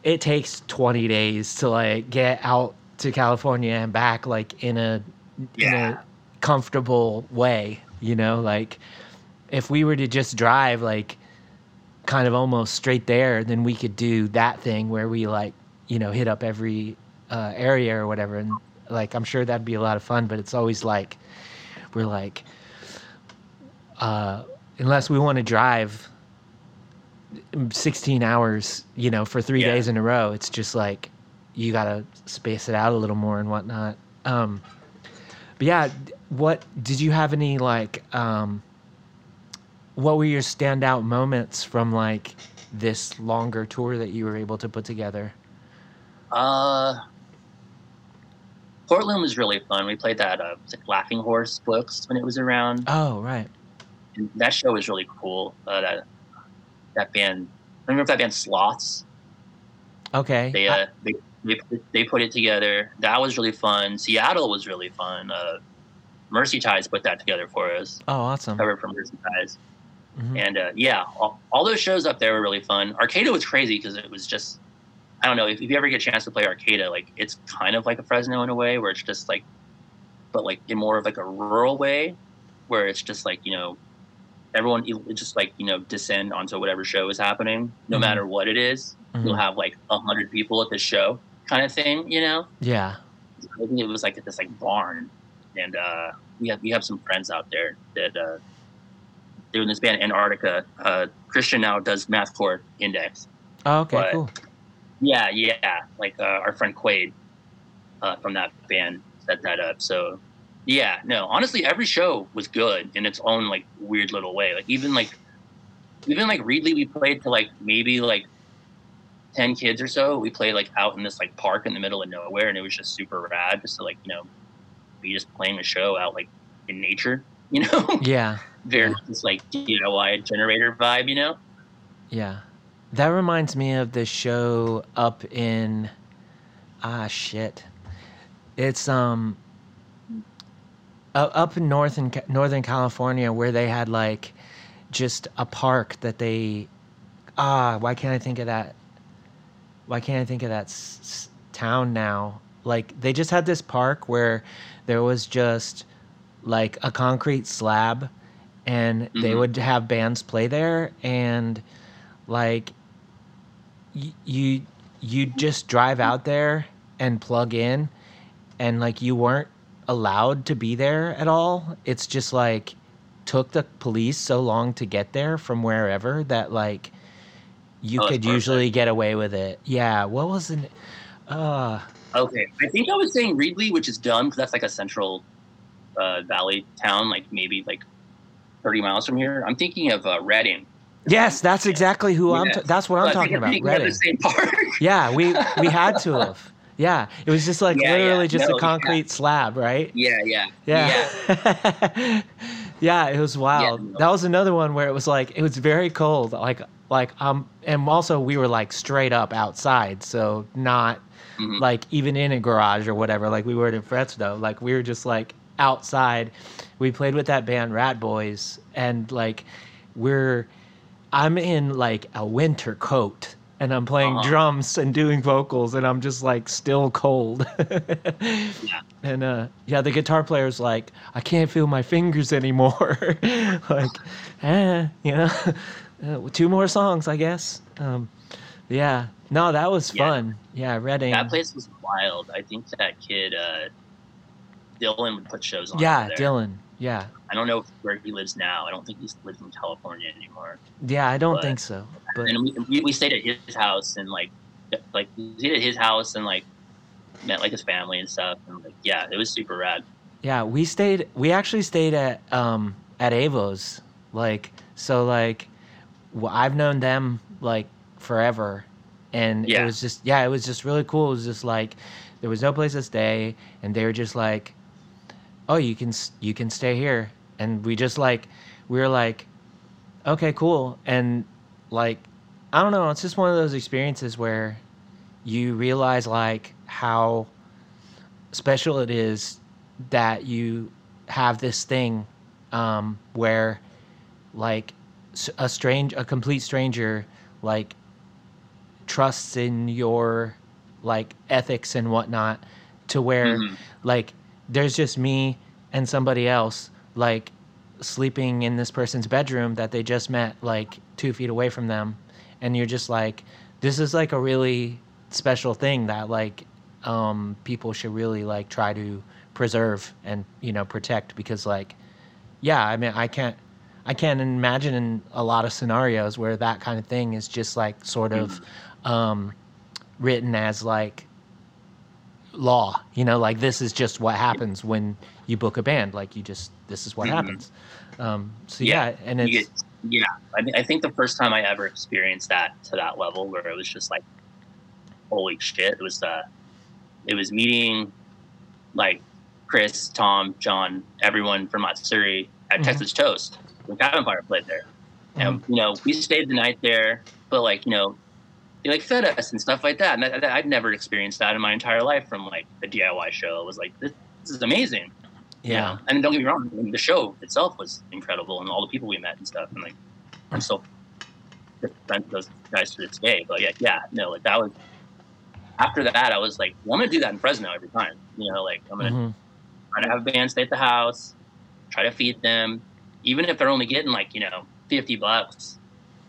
it takes 20 days to like get out to California and back like in a in a comfortable way, you know, like if we were to just drive like kind of almost straight there, then we could do that thing where we like, you know, hit up every uh, area or whatever and like I'm sure that'd be a lot of fun, but it's always like we're like uh unless we want to drive 16 hours, you know, for three Yeah. days in a row. It's just like you gotta space it out a little more and whatnot. Um, but yeah, what did you have any like? Um, what were your standout moments from like this longer tour that you were able to put together? Uh, Portland was really fun. We played that uh, it Laughing Horse Books when it was around. Oh, right. And that show was really cool. Uh, that that band. I remember if that band Sloths? Okay. They I- uh, they, they they put it together. That was really fun. Seattle was really fun. Uh, Mercy Ties put that together for us. oh, awesome. Cover from Mercy Ties. Mhm. And uh, yeah, all, all those shows up there were really fun. Arcata was crazy because it was just, I don't know, if, if you ever get a chance to play Arcata, like it's kind of like a Fresno in a way where it's just like, but like in more of like a rural way where it's just like, you know, everyone just like, you know, descend onto whatever show is happening, no Mhm. matter what it is. You'll Mhm. have like a hundred people at the show kind of thing, you know? Yeah. I think it was like at this like barn, and uh, we have we have some friends out there that uh, doing this band Antarctica. Uh, Christian now does Mathcore Index. Oh, okay. But- Cool. Yeah, yeah, like uh, our friend Quade uh, from that band set that up. So yeah, no, honestly, every show was good in its own like weird little way. Like even like even like Reedley, we played to like maybe like ten kids or so. We played like out in this like park in the middle of nowhere, and it was just super rad. Just to like you know be just playing a show out like in nature, you know, Yeah. very Yeah. just like DIY generator vibe, you know. Yeah. That reminds me of the show up in ah shit. It's um u- up in north in Ca- Northern California where they had like just a park that they ah why can't I think of that why can't I think of that s- s- town now like they just had this park where there was just like a concrete slab and they Mhm. would have bands play there and like y- you you just drive out there and plug in and like you weren't allowed to be there at all it's just like took the police so long to get there from wherever that like you Oh, could usually get away with it yeah what was it uh Okay, I think I was saying Reedley, which is dumb because that's like a central uh, valley town, like maybe like thirty miles from here. I'm thinking of uh, Redding. yes that's exactly who i'm t- that's what So i'm talking about think we the same park. yeah we we had to have yeah it was just like Yeah, yeah. literally just No, a yeah. concrete slab right yeah, yeah, Yeah. Yeah. it was wild. no. That was another one where it was like it was very cold. Like like um and also we were like straight up outside, so not Mhm. like even in a garage or whatever, like we were in Fresno. Like we were just like outside. We played with that band Rat Boys and like we're I'm in like a winter coat and I'm playing Uh-huh. drums and doing vocals and I'm just like still cold. And uh yeah, the guitar player's like, I can't feel my fingers anymore. like, eh, you know, uh, two more songs, I guess. Um, yeah, no, that was Yeah. fun. Yeah, Redding. that place was wild. I think that kid uh, Dylan would put shows on. yeah. Dylan. Yeah, I don't know where he lives now. I don't think he lives in California anymore. yeah, I don't But- think so. But and we, we, we stayed at his house and like like we stayed at his house and like met like his family and stuff and like yeah it was super rad yeah, we stayed. We actually stayed at um at Avo's. Like, so like, I've known them like forever, and Yeah. it was just yeah, it was just really cool. It was just like there was no place to stay, and they were just like, "Oh, you can you can stay here," and we just like we were like, "Okay, cool," and like I don't know, it's just one of those experiences where you realize like how special it is that you have this thing um, where like a strange a complete stranger like trusts in your like ethics and whatnot to where Mhm. like there's just me and somebody else like sleeping in this person's bedroom that they just met like two feet away from them. And you're just like this is like a really special thing that like um people should really like try to preserve and you know protect because like yeah i mean i can't i can't imagine in a lot of scenarios where that kind of thing is just like sort of um written as like law you know like this is just what happens when you book a band like you just this is what Mhm. happens um so yeah, Yeah, and it's get, yeah, I, mean, I think the first time I ever experienced that to that level, where it was just like, holy shit! It was uh, it was meeting like Chris, Tom, John, everyone from Matsuri at Mhm. Texas Toast when Cabin Fire played there, and you know we stayed the night there, but like you know. Like fed us and stuff like that, and I'd never experienced that in my entire life from like the DIY show. It was like this, this is amazing. you yeah know? And don't get me wrong, I mean, the show itself was incredible and all the people we met and stuff. And like, I'm still friends with those guys to this day. But yeah, yeah, no, like that was, after that, I was like, well, I'm going to do that in Fresno every time. You know, like I'm going to Mhm. try to have a band stay at the house, try to feed them, even if they're only getting like, you know, 50 bucks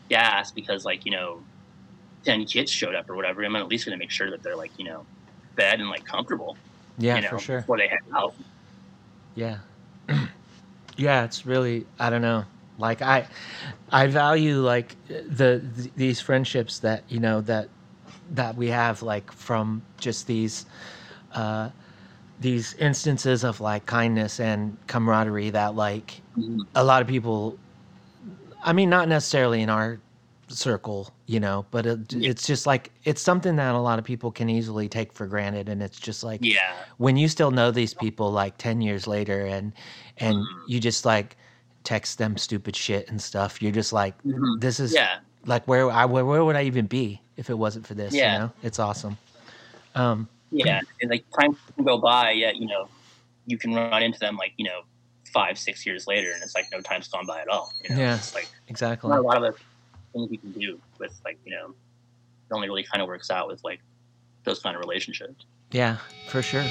gas because like, you know, 10 kids showed up or whatever. I'm at least going to make sure that they're like, you know, fed and like comfortable, yeah you know, for sure before they head out. Yeah. yeah, it's really I don't know. Like I I value like the th- these friendships that, you know, that that we have like from just these uh these instances of like kindness and camaraderie that like a lot of people I mean not necessarily in our circle, you know, but it, it's just like it's something that a lot of people can easily take for granted and it's just like Yeah. when you still know these people like 10 years later and and Mhm. you just like text them stupid shit and stuff you're just like Mhm. this is Yeah. like where i where, where would i even be if it wasn't for this Yeah. you know it's awesome um Yeah, and like time can go by, yet you know, you can run into them like you know, five, six years later, and it's like no time's gone by at all. You know? Yeah. it's like exactly not a lot of things you can do with like you know, it only really kind of works out with like those kind of relationships. yeah for sure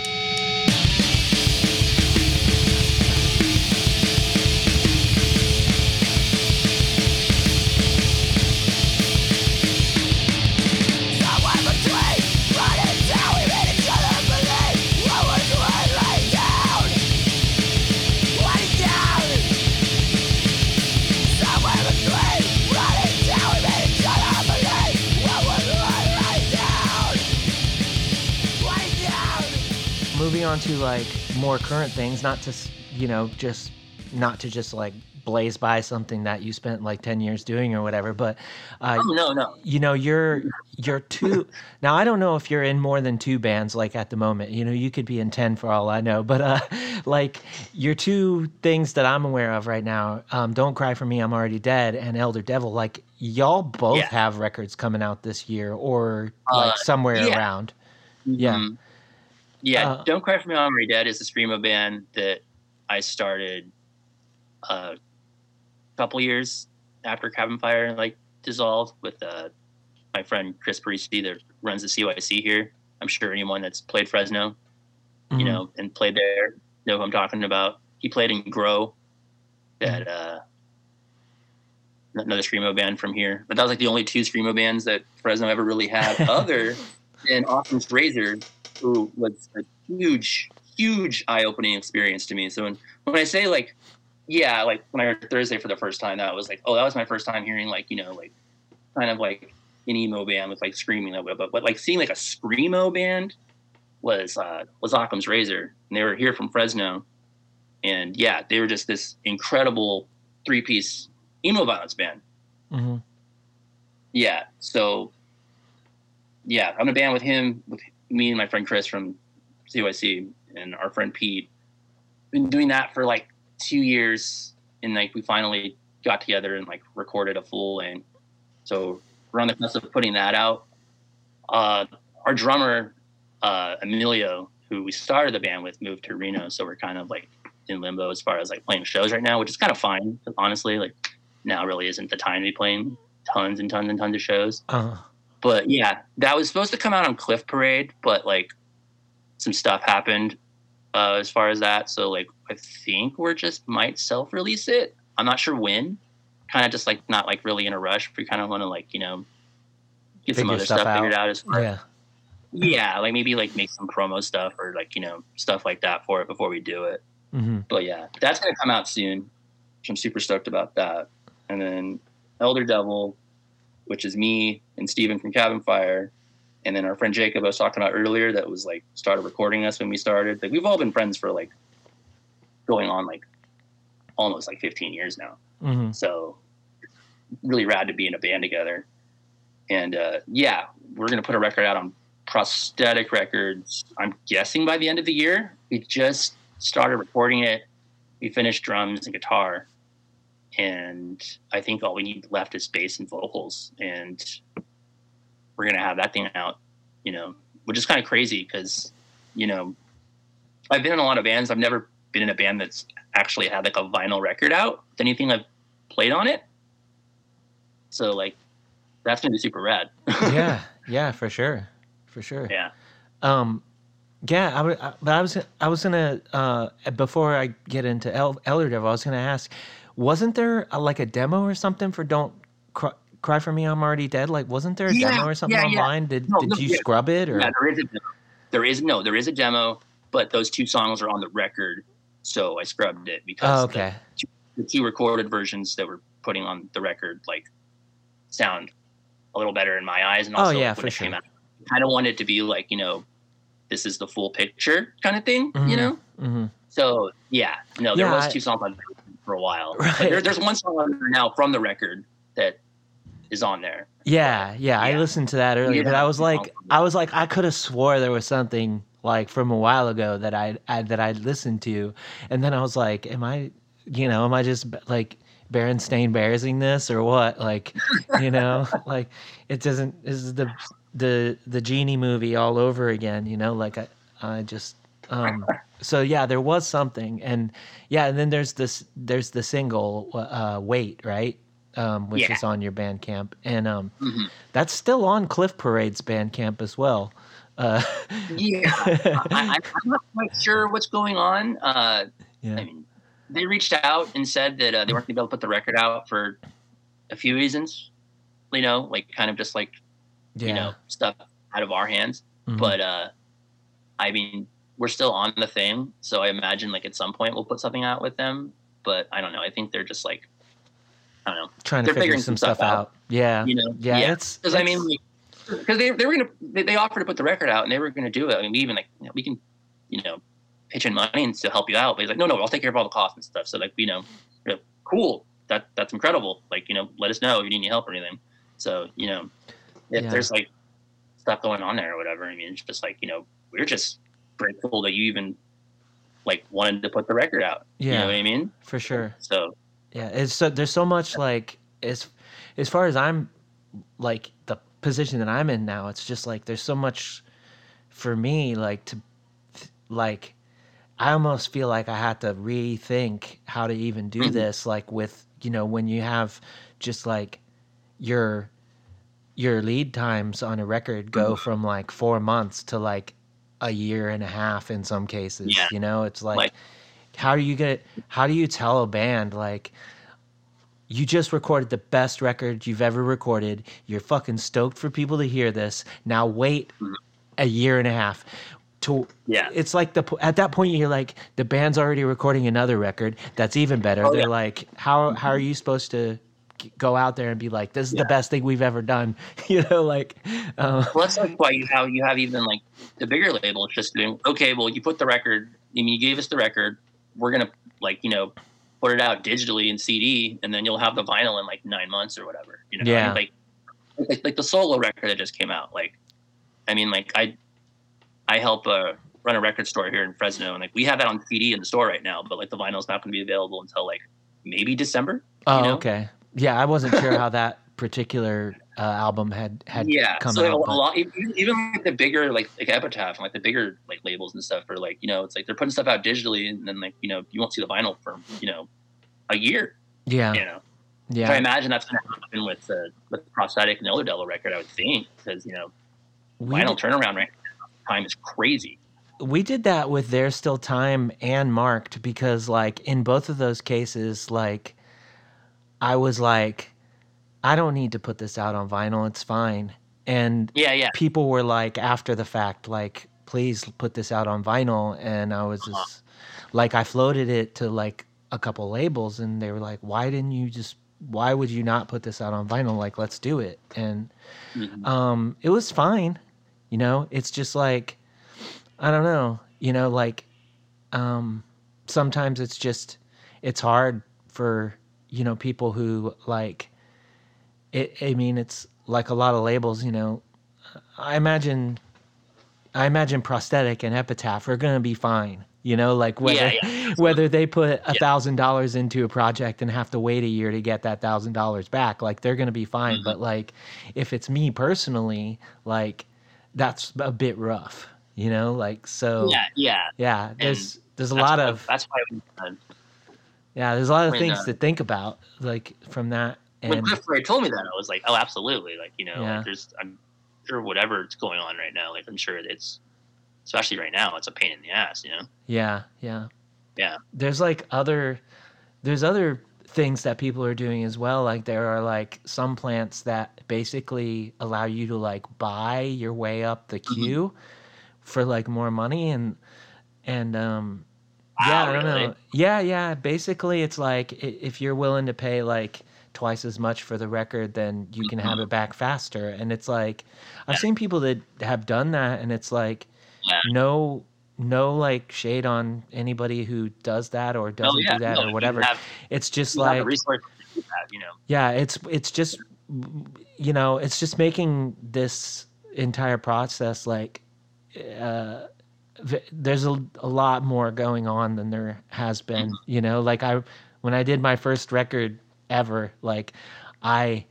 moving on to like more current things not to you know just not to just like blaze by something that you spent like 10 years doing or whatever but uh, Oh no, no, you know you're you're two now i don't know if you're in more than two bands like at the moment you know you could be in 10 for all i know but uh like your two things that i'm aware of right now um don't cry for me i'm already dead and elder devil like y'all both Yeah. have records coming out this year or like Uh, somewhere yeah. around Yeah. Yeah. Uh, Don't cry for me, I'm already dead is a screamo band that I started a couple years after Cabin Fire like dissolved with uh, my friend Chris Parisi that runs the CYC here. I'm sure anyone that's played Fresno, you Mhm. know, and played there know who I'm talking about. He played in Grow, that uh, another screamo band from here. But that was like the only two screamo bands that Fresno ever really had, other than Occam's Razor, who was a huge, huge eye-opening experience to me. So when when I say like, yeah, like when I heard Thursday for the first time, that was like, oh, that was my first time hearing like you know like kind of like an emo band with like screaming that way. But but like seeing like a screamo band was uh, was Occam's Razor, and they were here from Fresno, and yeah, they were just this incredible three-piece emo violence band. Mhm. Yeah, so yeah, I'm in a band with him, with me and my friend Chris from CYC and our friend Pete. Been doing that for like two years, and like we finally got together and like recorded a full length. So we're on the cusp of putting that out. Uh, our drummer uh, Emilio, who we started the band with, moved to Reno, so we're kind of like in limbo as far as like playing shows right now, which is kind of fine. Honestly, like now really isn't the time to be playing tons and tons and tons of shows. Uh, But yeah, that was supposed to come out on Cliff Parade, but like some stuff happened uh, as far as that. So like I think we're just might self release it. I'm not sure when. Kind of just like not like really in a rush. We kind of want to like you know get some other stuff stuff, figured out. out as far yeah. yeah, like maybe like make some promo stuff or like you know stuff like that for it before we do it. hmm But yeah, that's gonna come out soon. I'm super stoked about that. And then Elder Devil, which is me and Steven from Cabin Fire, and then our friend Jacob I was talking about earlier that was like started recording us when we started. Like we've all been friends for like going on like almost like 15 years now. hmm So really rad to be in a band together. And uh, yeah, we're gonna put a record out on prosthetic records. I'm guessing by the end of the year. We just started recording it. We finished drums and guitar, and I think all we need left is bass and vocals. And we're gonna have that thing out. You know, which is kind of crazy because you know I've been in a lot of bands. I've never been in a band that's actually had like a vinyl record out with anything I've played on it. So like that's gonna be super rad. yeah. Yeah. For sure. For sure. yeah. Um, yeah, I would, I, but I was, I was gonna, uh, before I get into El, Elder Devil, I was gonna ask, wasn't there a, like a demo or something for Don't Cry, Cry for Me, I'm Already Dead? Like, wasn't there a Yeah, demo or something yeah, yeah. online? Did, No, did no, you yeah. scrub it or? Yeah, there is a demo. There is no, there is a demo, but those two songs are on the record, so I scrubbed it because Oh, the- okay. the, two recorded versions that we're putting on the record like sound a little better in my eyes, and Oh, also yeah, when for it came sure. out, I kind of wanted it to be like you know, this is the full picture kind of thing, Mhm. you know. hmm So yeah, no, there Yeah, was two songs on for a while. Right. There, there's one song on there now from the record that is on there. Yeah, yeah, I listened to that earlier, Yeah, but I was like. I was like, I could have swore there was something like from a while ago that I, I that I listened to, and then I was like, am I, you know, am I just like Berenstain Bearsing this or what? Like, you know, like it doesn't. This is the the the genie movie all over again. You know, like I I just. Um, so yeah, there was something, and yeah, and then there's this there's the single, uh, "Wait," right, um, which Yeah. is on your Bandcamp, and um, Mhm. that's still on Cliff Parade's Bandcamp as well. Uh, Yeah, I, I'm not quite sure what's going on. Uh, yeah, I mean, they reached out and said that uh, they weren't going to be able to put the record out for a few reasons. You know, like kind of just like yeah. you know stuff out of our hands. Mhm. But uh, I mean, we're still on the thing, so I imagine like at some point we'll put something out with them. But I don't know. I think they're just like I don't know. trying to they're figure figuring some stuff stuff out. out. Yeah, You know, yeah, yeah. it's Because I mean, like, because they they were gonna they, they offered to put the record out and they were gonna do it. I mean, we even like you know, we can you know pitch in money and to help you out. But he's like, no, no, I'll take care of all the costs and stuff. So like, you know, you know, cool. That that's incredible. Like, you know, let us know if you need any help or anything. So you know, if Yeah. there's like stuff going on there or whatever, I mean, it's just like you know, we're just grateful that you even like wanted to put the record out. You Yeah. know what I mean? for sure. So Yeah, it's so there's so much like as as far as I'm like the position that I'm in now, it's just like there's so much for me like to like I almost feel like I had to rethink how to even do Mhm. this like with you know when you have just like your your lead times on a record go Mm-hmm. from like 4 months to like a year and a half in some cases, Yeah. you know? It's like Like- how do you get how do you tell a band like you just recorded the best record you've ever recorded. You're fucking stoked for people to hear this. Now wait Mhm. a year and a half to Yeah. It's like the at that point you're like the band's already recording another record that's even better. Oh, They're yeah. like how how are you supposed to go out there and be like this is the best thing we've ever done, you know like uh, Well, that's like why you have you have even like the bigger label. It's just doing okay. Well, you put the record. I mean, you gave us the record. We're gonna like you know put it out digitally in CD, and then you'll have the vinyl in like nine months or whatever. You know, Yeah. like, like like the solo record that just came out. Like I mean, like I I help uh, run a record store here in Fresno, and like we have that on CD in the store right now, but like the vinyl's not going to be available until like maybe December. Oh, know? okay. Yeah, I wasn't sure how that particular uh, album had had yeah come so like, out. a, but- lot even, even like the bigger like like epitaph and like the bigger like labels and stuff are like you know it's like they're putting stuff out digitally and then like you know you won't see the vinyl for you know a year. Yeah, you know? So i imagine that's going to happen with the with the prosthetic and elder devil record i would think because you know We vinyl did, turnaround right now, time is crazy. We did that with There's Still Time and Marked because, like, in both of those cases, like, I was like, I don't need to put this out on vinyl. It's fine. And yeah yeah people were like, after the fact, like, please put this out on vinyl. And I was Uh-huh. just like, I floated it to like a couple labels, and they were like, why didn't you just, why would you not put this out on vinyl? Like, let's do it. And Mhm. um, it was fine. You know, it's just like, I don't know, you know, like, um, sometimes it's just, it's hard for, you know, people who like, it, I mean, it's like a lot of labels, you know, I imagine, I imagine prosthetic and epitaph are going to be fine. You know, like whether yeah, whether they put a thousand dollars into a project and have to wait a year to get that thousand dollars back, like they're gonna be fine. Mm-hmm. But like, if it's me personally, like that's a bit rough. You know, like so. yeah yeah yeah, there's there's a lot why- of that's why we, yeah, there's a lot of when, things uh, to think about, like from that. when And Cliff Ray told me that i was like oh absolutely like you know Yeah. like there's i'm sure whatever's going on right now like i'm sure it's especially right now it's a pain in the ass you know Yeah, yeah. Yeah. There's like other there's other things that people are doing as well. Like there are like some plants that basically allow you to like buy your way up the Mm-hmm. queue for like more money and and um Wow, yeah, I don't really? know. Yeah, yeah. Basically it's like if you're willing to pay like twice as much for the record, then you can have it back faster. And it's like I've Mm-hmm. Yeah. seen people that have done that and it's like Yeah. no no like shade on anybody who does that or doesn't Oh, yeah, do that no, or whatever. have- it's just you have the like that, you know. yeah, it's it's just you know, it's just making this entire process like uh there's a, a lot more going on than there has been, Mm-hmm. you know, like I when I did my first record ever, like I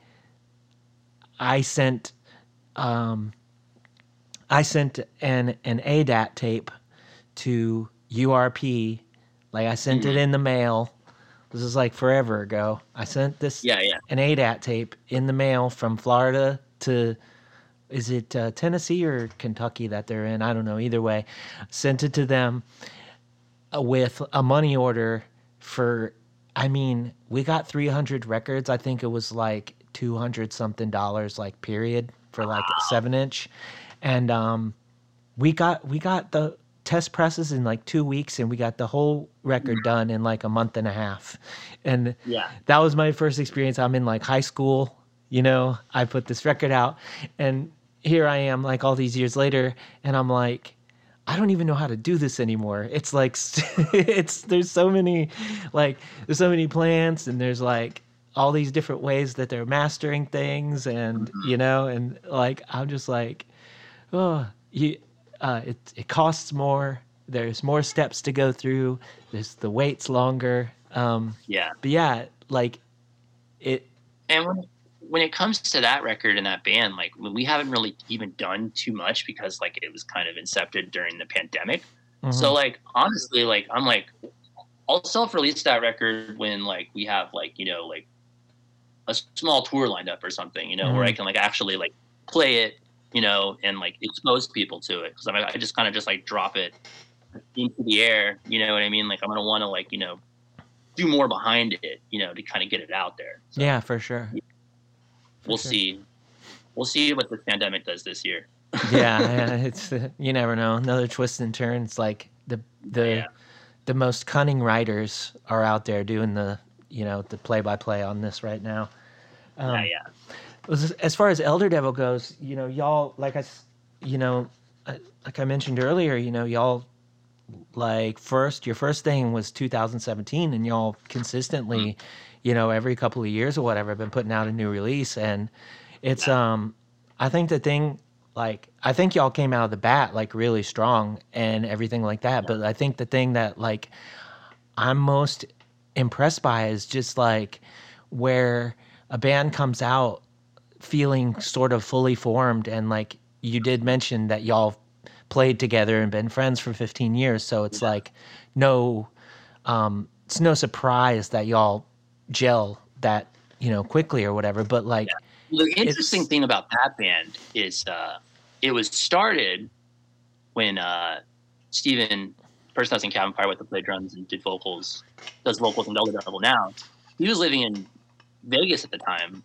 I sent um I sent an an ADAT tape to URP. Like I sent Mm-hmm. it in the mail. This is like forever ago. I sent this Yeah, yeah. an ADAT tape in the mail from Florida to is it uh, Tennessee or Kentucky that they're in? I don't know. Either way, sent it to them uh, with a money order for. I mean, we got 300 records. I think it was like 200 something dollars, like period, for like a seven inch, and um, we got we got the test presses in like two weeks, and we got the whole record done in like a month and a half, and Yeah. that was my first experience. I'm in like high school, you know, I put this record out and here I am like all these years later and I'm like I don't even know how to do this anymore. It's like it's there's so many like there's so many plants and there's like all these different ways that they're mastering things and you know and like I'm just like oh you uh it it costs more. There's more steps to go through. There's the waits longer. Um Yeah. but yeah, like it. And when when it comes to that record and that band, like we haven't really even done too much because like it was kind of incepted during the pandemic. mhm. So like honestly, like I'm like I'll self-release that record when like we have like you know like a small tour lined up or something, you know, where I can like actually like play it, you know, and like expose people to it because I I just kind of just like drop it into the air, you know what I mean? Like I'm gonna want to like you know do more behind it, you know, to kind of get it out there. So yeah, for sure. For we'll sure. see. We'll see what the pandemic does this year. yeah, yeah, it's uh, you never know. Another twist and turns. Like the the Yeah. the most cunning writers are out there doing the you know the play by play on this right now. Um, yeah, yeah. as, far as Elder Devil goes, you know, y'all like I, you know, I- like I mentioned earlier, you know, y'all like first your first thing was 2017, and y'all consistently, you know, every couple of years or whatever, I've been putting out a new release, and it's um, I think the thing like I think y'all came out of the bat like really strong and everything like that. But I think the thing that like I'm most impressed by is just like where a band comes out feeling sort of fully formed and like you did mention that y'all played together and been friends for 15 years so it's like no um it's no surprise that y'all gel that you know quickly or whatever but like The interesting thing about that band is uh, it was started when uh, Steven, person that's in Cabin Fire with the play drums and did vocals, does vocals in Elder Devil now. He was living in Vegas at the time,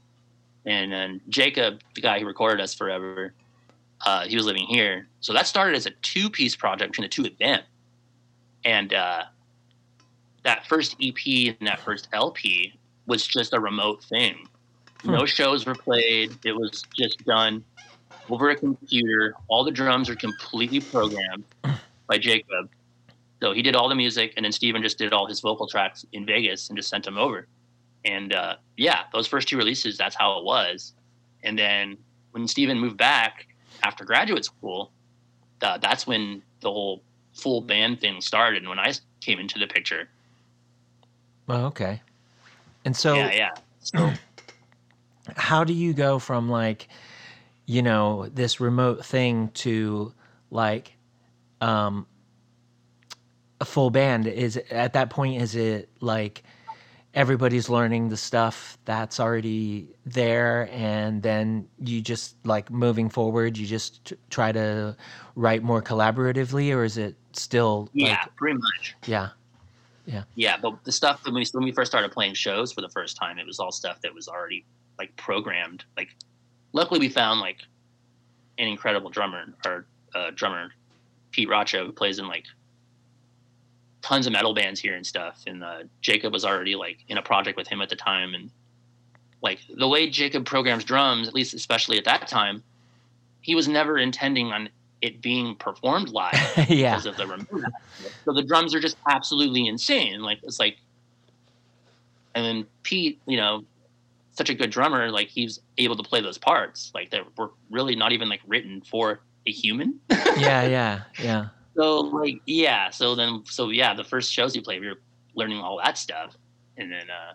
and then Jacob, the guy who recorded us forever, uh, he was living here. So that started as a two-piece project between the two of them, and uh, that first EP and that first LP was just a remote thing. No shows were played. It was just done over a computer. All the drums are completely programmed by Jacob. So he did all the music, and then Steven just did all his vocal tracks in Vegas and just sent them over. And uh, yeah, those first two releases, that's how it was. And then when Steven moved back after graduate school, uh, that's when the whole full band thing started. And when I came into the picture, oh, okay and so yeah, yeah. So how do you go from like you know this remote thing to like um a full band is at that point is it like everybody's learning the stuff that's already there and then you just like moving forward you just t- try to write more collaboratively or is it still yeah, like pretty much. yeah Yeah, Yeah, but the stuff that we when we first started playing shows for the first time, it was all stuff that was already like programmed. Like, luckily we found like an incredible drummer, our uh, drummer Pete Racha, who plays in like tons of metal bands here and stuff. And uh, Jacob was already like in a project with him at the time, and like the way Jacob programs drums, at least especially at that time, he was never intending on it being performed live yeah because of the remote. So the drums are just absolutely insane. Like it's like, and then Pete, you know, such a good drummer, like he's able to play those parts, like that were really not even like written for a human. yeah yeah yeah so like yeah, so then so yeah, the first shows you played, we were learning all that stuff, and then uh,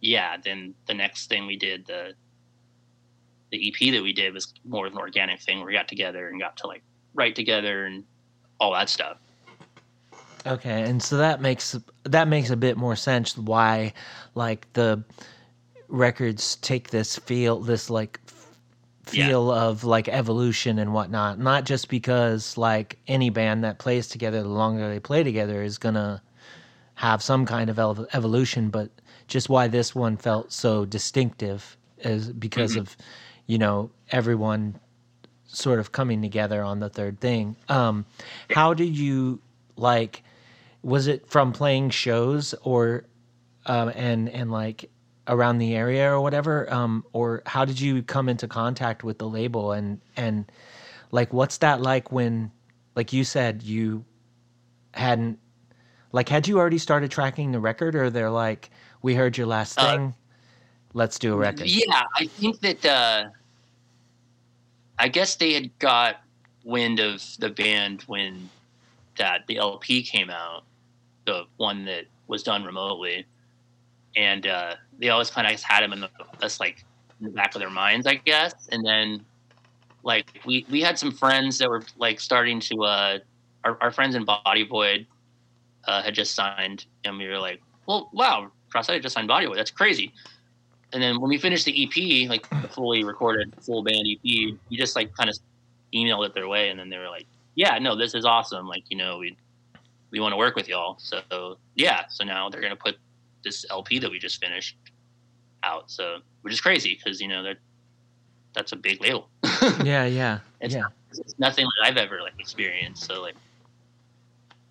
yeah, then the next thing we did the the EP that we did was more of an organic thing where we got together and got to like write together and all that stuff. Okay, and so that makes that makes a bit more sense why like the records take this feel this like f- Yeah. feel of like evolution and whatnot. Not just because like any band that plays together, the longer they play together is gonna have some kind of ev- evolution, but just why this one felt so distinctive is because mm-hmm. of you know everyone sort of coming together on the third thing. Um, how did you like? Was it from playing shows or um, and and like around the area or whatever? Um, or how did you come into contact with the label and and like what's that like when like you said you hadn't like had you already started tracking the record or they're like we heard your last Uh, thing let's do a record Yeah, I think that uh, I guess they had got wind of the band when that the LP came out, the one that was done remotely, and uh, they always kind of had him in the like in the back of their minds, I guess. And then like we we had some friends that were like starting to uh, our our friends in Body Void uh, had just signed, and we were like, well, wow, Prosthetic just signed Body Void, that's crazy and then when we finished the EP, like the fully recorded full band EP, you just like kind of emailed it their way, and then they were like, "Yeah, no, this is awesome. Like, you know, we we want to work with y'all." So yeah, so now they're gonna put this LP that we just finished out. So which is crazy because you know that that's a big label. yeah yeah It's, yeah it's nothing that I've ever like experienced. So like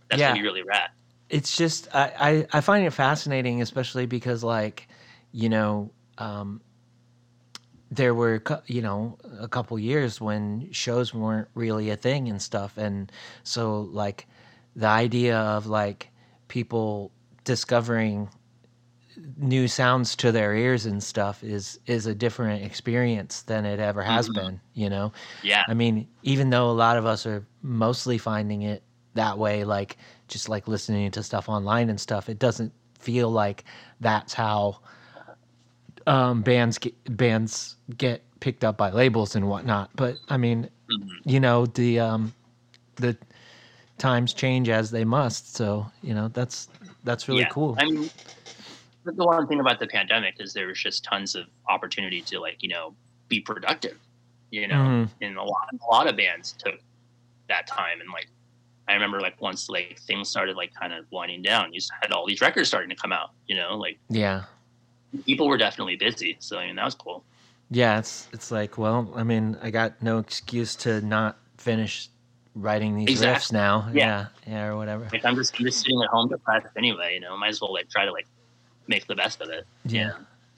that's Yeah. gonna be really rad. it's just I, I I find it fascinating, especially because like you know um, there were you know a couple years when shows weren't really a thing and stuff, and so like the idea of like people discovering new sounds to their ears and stuff is is a different experience than it ever has Mhm. been you know Yeah. i mean even though a lot of us are mostly finding it that way like just like listening to stuff online and stuff it doesn't feel like that's how um bands get bands get picked up by labels and whatnot but i mean Mhm. you know the um the times change as they must so you know that's that's really Yeah. cool I mean, the one thing about the pandemic is there was just tons of opportunity to like you know be productive. You know, Mhm. and a lot a lot of bands took that time and like I remember like once like things started like kind of winding down, you had all these records starting to come out. You know, like yeah people were definitely busy. So I mean that was cool. yeah it's it's like well i mean i got no excuse to not finish writing these riffs now Yeah. yeah yeah or whatever Like I'm just I'm just sitting at home depressed anyway. You know, might as well like try to like make the best of it. yeah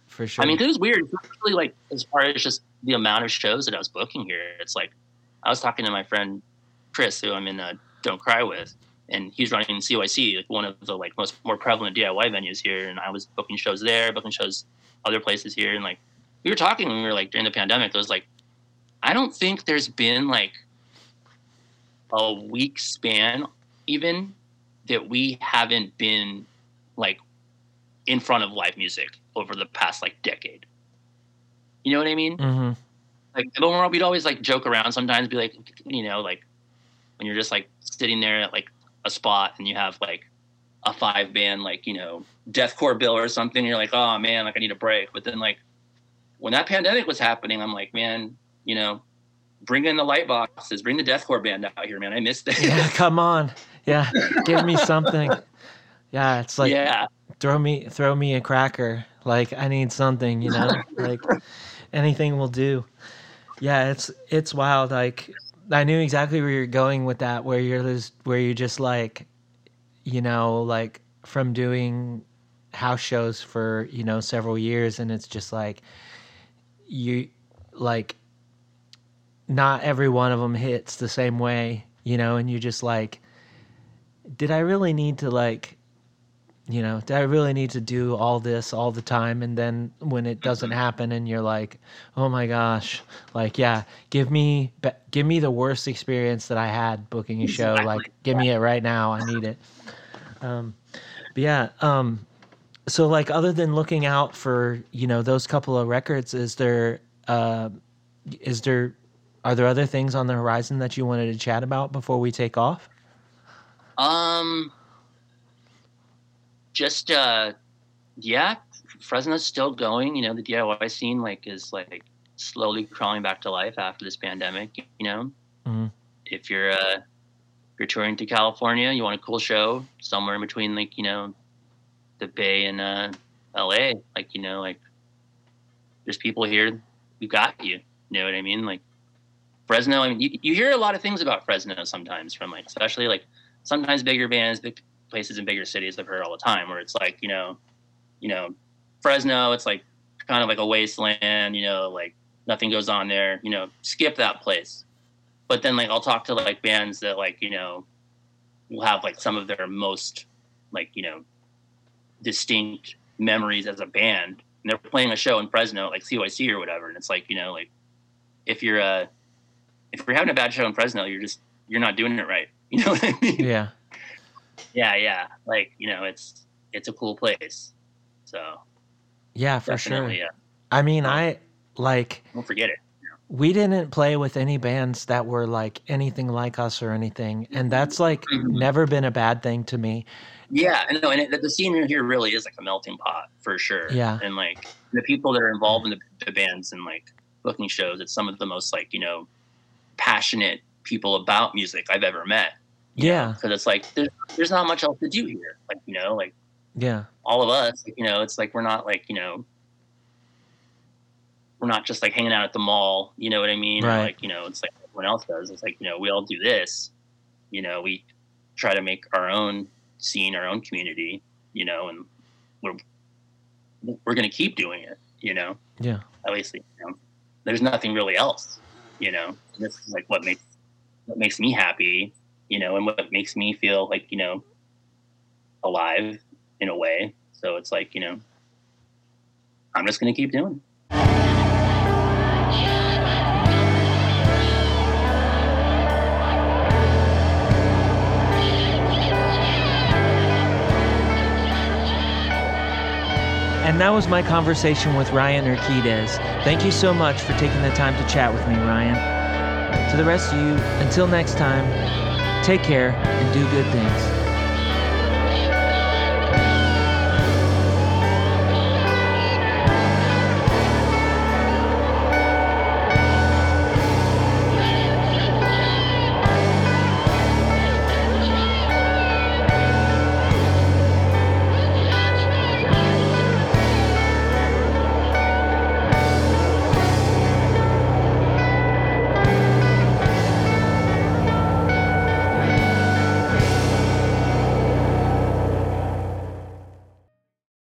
for sure I mean, it was weird. It's really like as far as just the amount of shows that I was booking here. It's like I was talking to my friend Chris, who I'm in uh, Don't Cry with, and he's running CYC, like one of the like most more prevalent DIY venues here. And I was booking shows there, booking shows other places here, and like we were talking when we were like during the pandemic. It was like I don't think there's been like a week span even that we haven't been like in front of live music over the past like decade. You know what I mean? Mm-hmm. Like, we'd always like joke around sometimes, be like, you know, like when you're just like sitting there at like a spot and you have like a five band, like, you know, deathcore bill or something, you're like, oh man, like I need a break. But then like when that pandemic was happening, I'm like, man, you know, bring in the light boxes, bring the deathcore band out here, man. I missed it. yeah come on yeah give me something yeah it's like yeah. throw me throw me a cracker like i need something you know like anything will do yeah it's it's wild like i knew exactly where you're going with that where you're just where you're just like you know like from doing house shows for you know several years and it's just like you like not every one of them hits the same way you know and you just like did i really need to like you know, do I really need to do all this all the time? And then when it doesn't happen, and you're like, oh my gosh, like yeah, give me give me the worst experience that I had booking a show. Like, give me it right now. I need it. Um, but yeah. Um, so like, other than looking out for you know those couple of records, is there uh, is there are there other things on the horizon that you wanted to chat about before we take off? Um, just uh, yeah, Fresno's still going. You know, the DIY scene like is like slowly crawling back to life after this pandemic. You know, Mhm. if you're uh, if you're touring to California, you want a cool show somewhere in between like you know, the Bay and uh, L.A. Like you know, like there's people here who got you. You know what I mean? Like Fresno. I mean, you, you hear a lot of things about Fresno sometimes from like, especially like sometimes bigger bands, big places in bigger cities. I've heard all the time where it's like, you know, you know, Fresno. It's like kind of like a wasteland. You know, like nothing goes on there. You know, skip that place. But then like I'll talk to like bands that like you know will have like some of their most like you know distinct memories as a band and they're playing a show in Fresno, like CYC or whatever, and it's like you know, like if you're uh if you're having a bad show in Fresno, you're just you're not doing it right. You know what I mean? Yeah. Yeah, yeah. Like you know, it's it's a cool place. So Yeah, for sure. yeah. I mean, I like Don't forget it. we didn't play with any bands that were like anything like us or anything, and that's like Mhm. never been a bad thing to me. Yeah, I know, and it, the scene here really is like a melting pot for sure. Yeah. and like the people that are involved in the, the bands and like booking shows, it's some of the most like you know passionate people about music I've ever met. Yeah, Because it's like there's there's not much else to do here. Like you know, like yeah, all of us, you know, it's like we're not like you know. We're not just like hanging out at the mall, you know what I mean? Or Right. like, you know, it's like everyone else does. It's like, you know, we all do this. You know, we try to make our own scene, our own community, you know, and we're we're gonna keep doing it, you know. yeah, At least you know. There's nothing really else, you know. This is like what makes what makes me happy, you know, and what makes me feel like, you know, alive in a way. So it's like, you know, I'm just going to keep doing. And that was my conversation with Ryan Urquidez. Thank you so much for taking the time to chat with me, Ryan. To the rest of you, until next time, take care and do good things.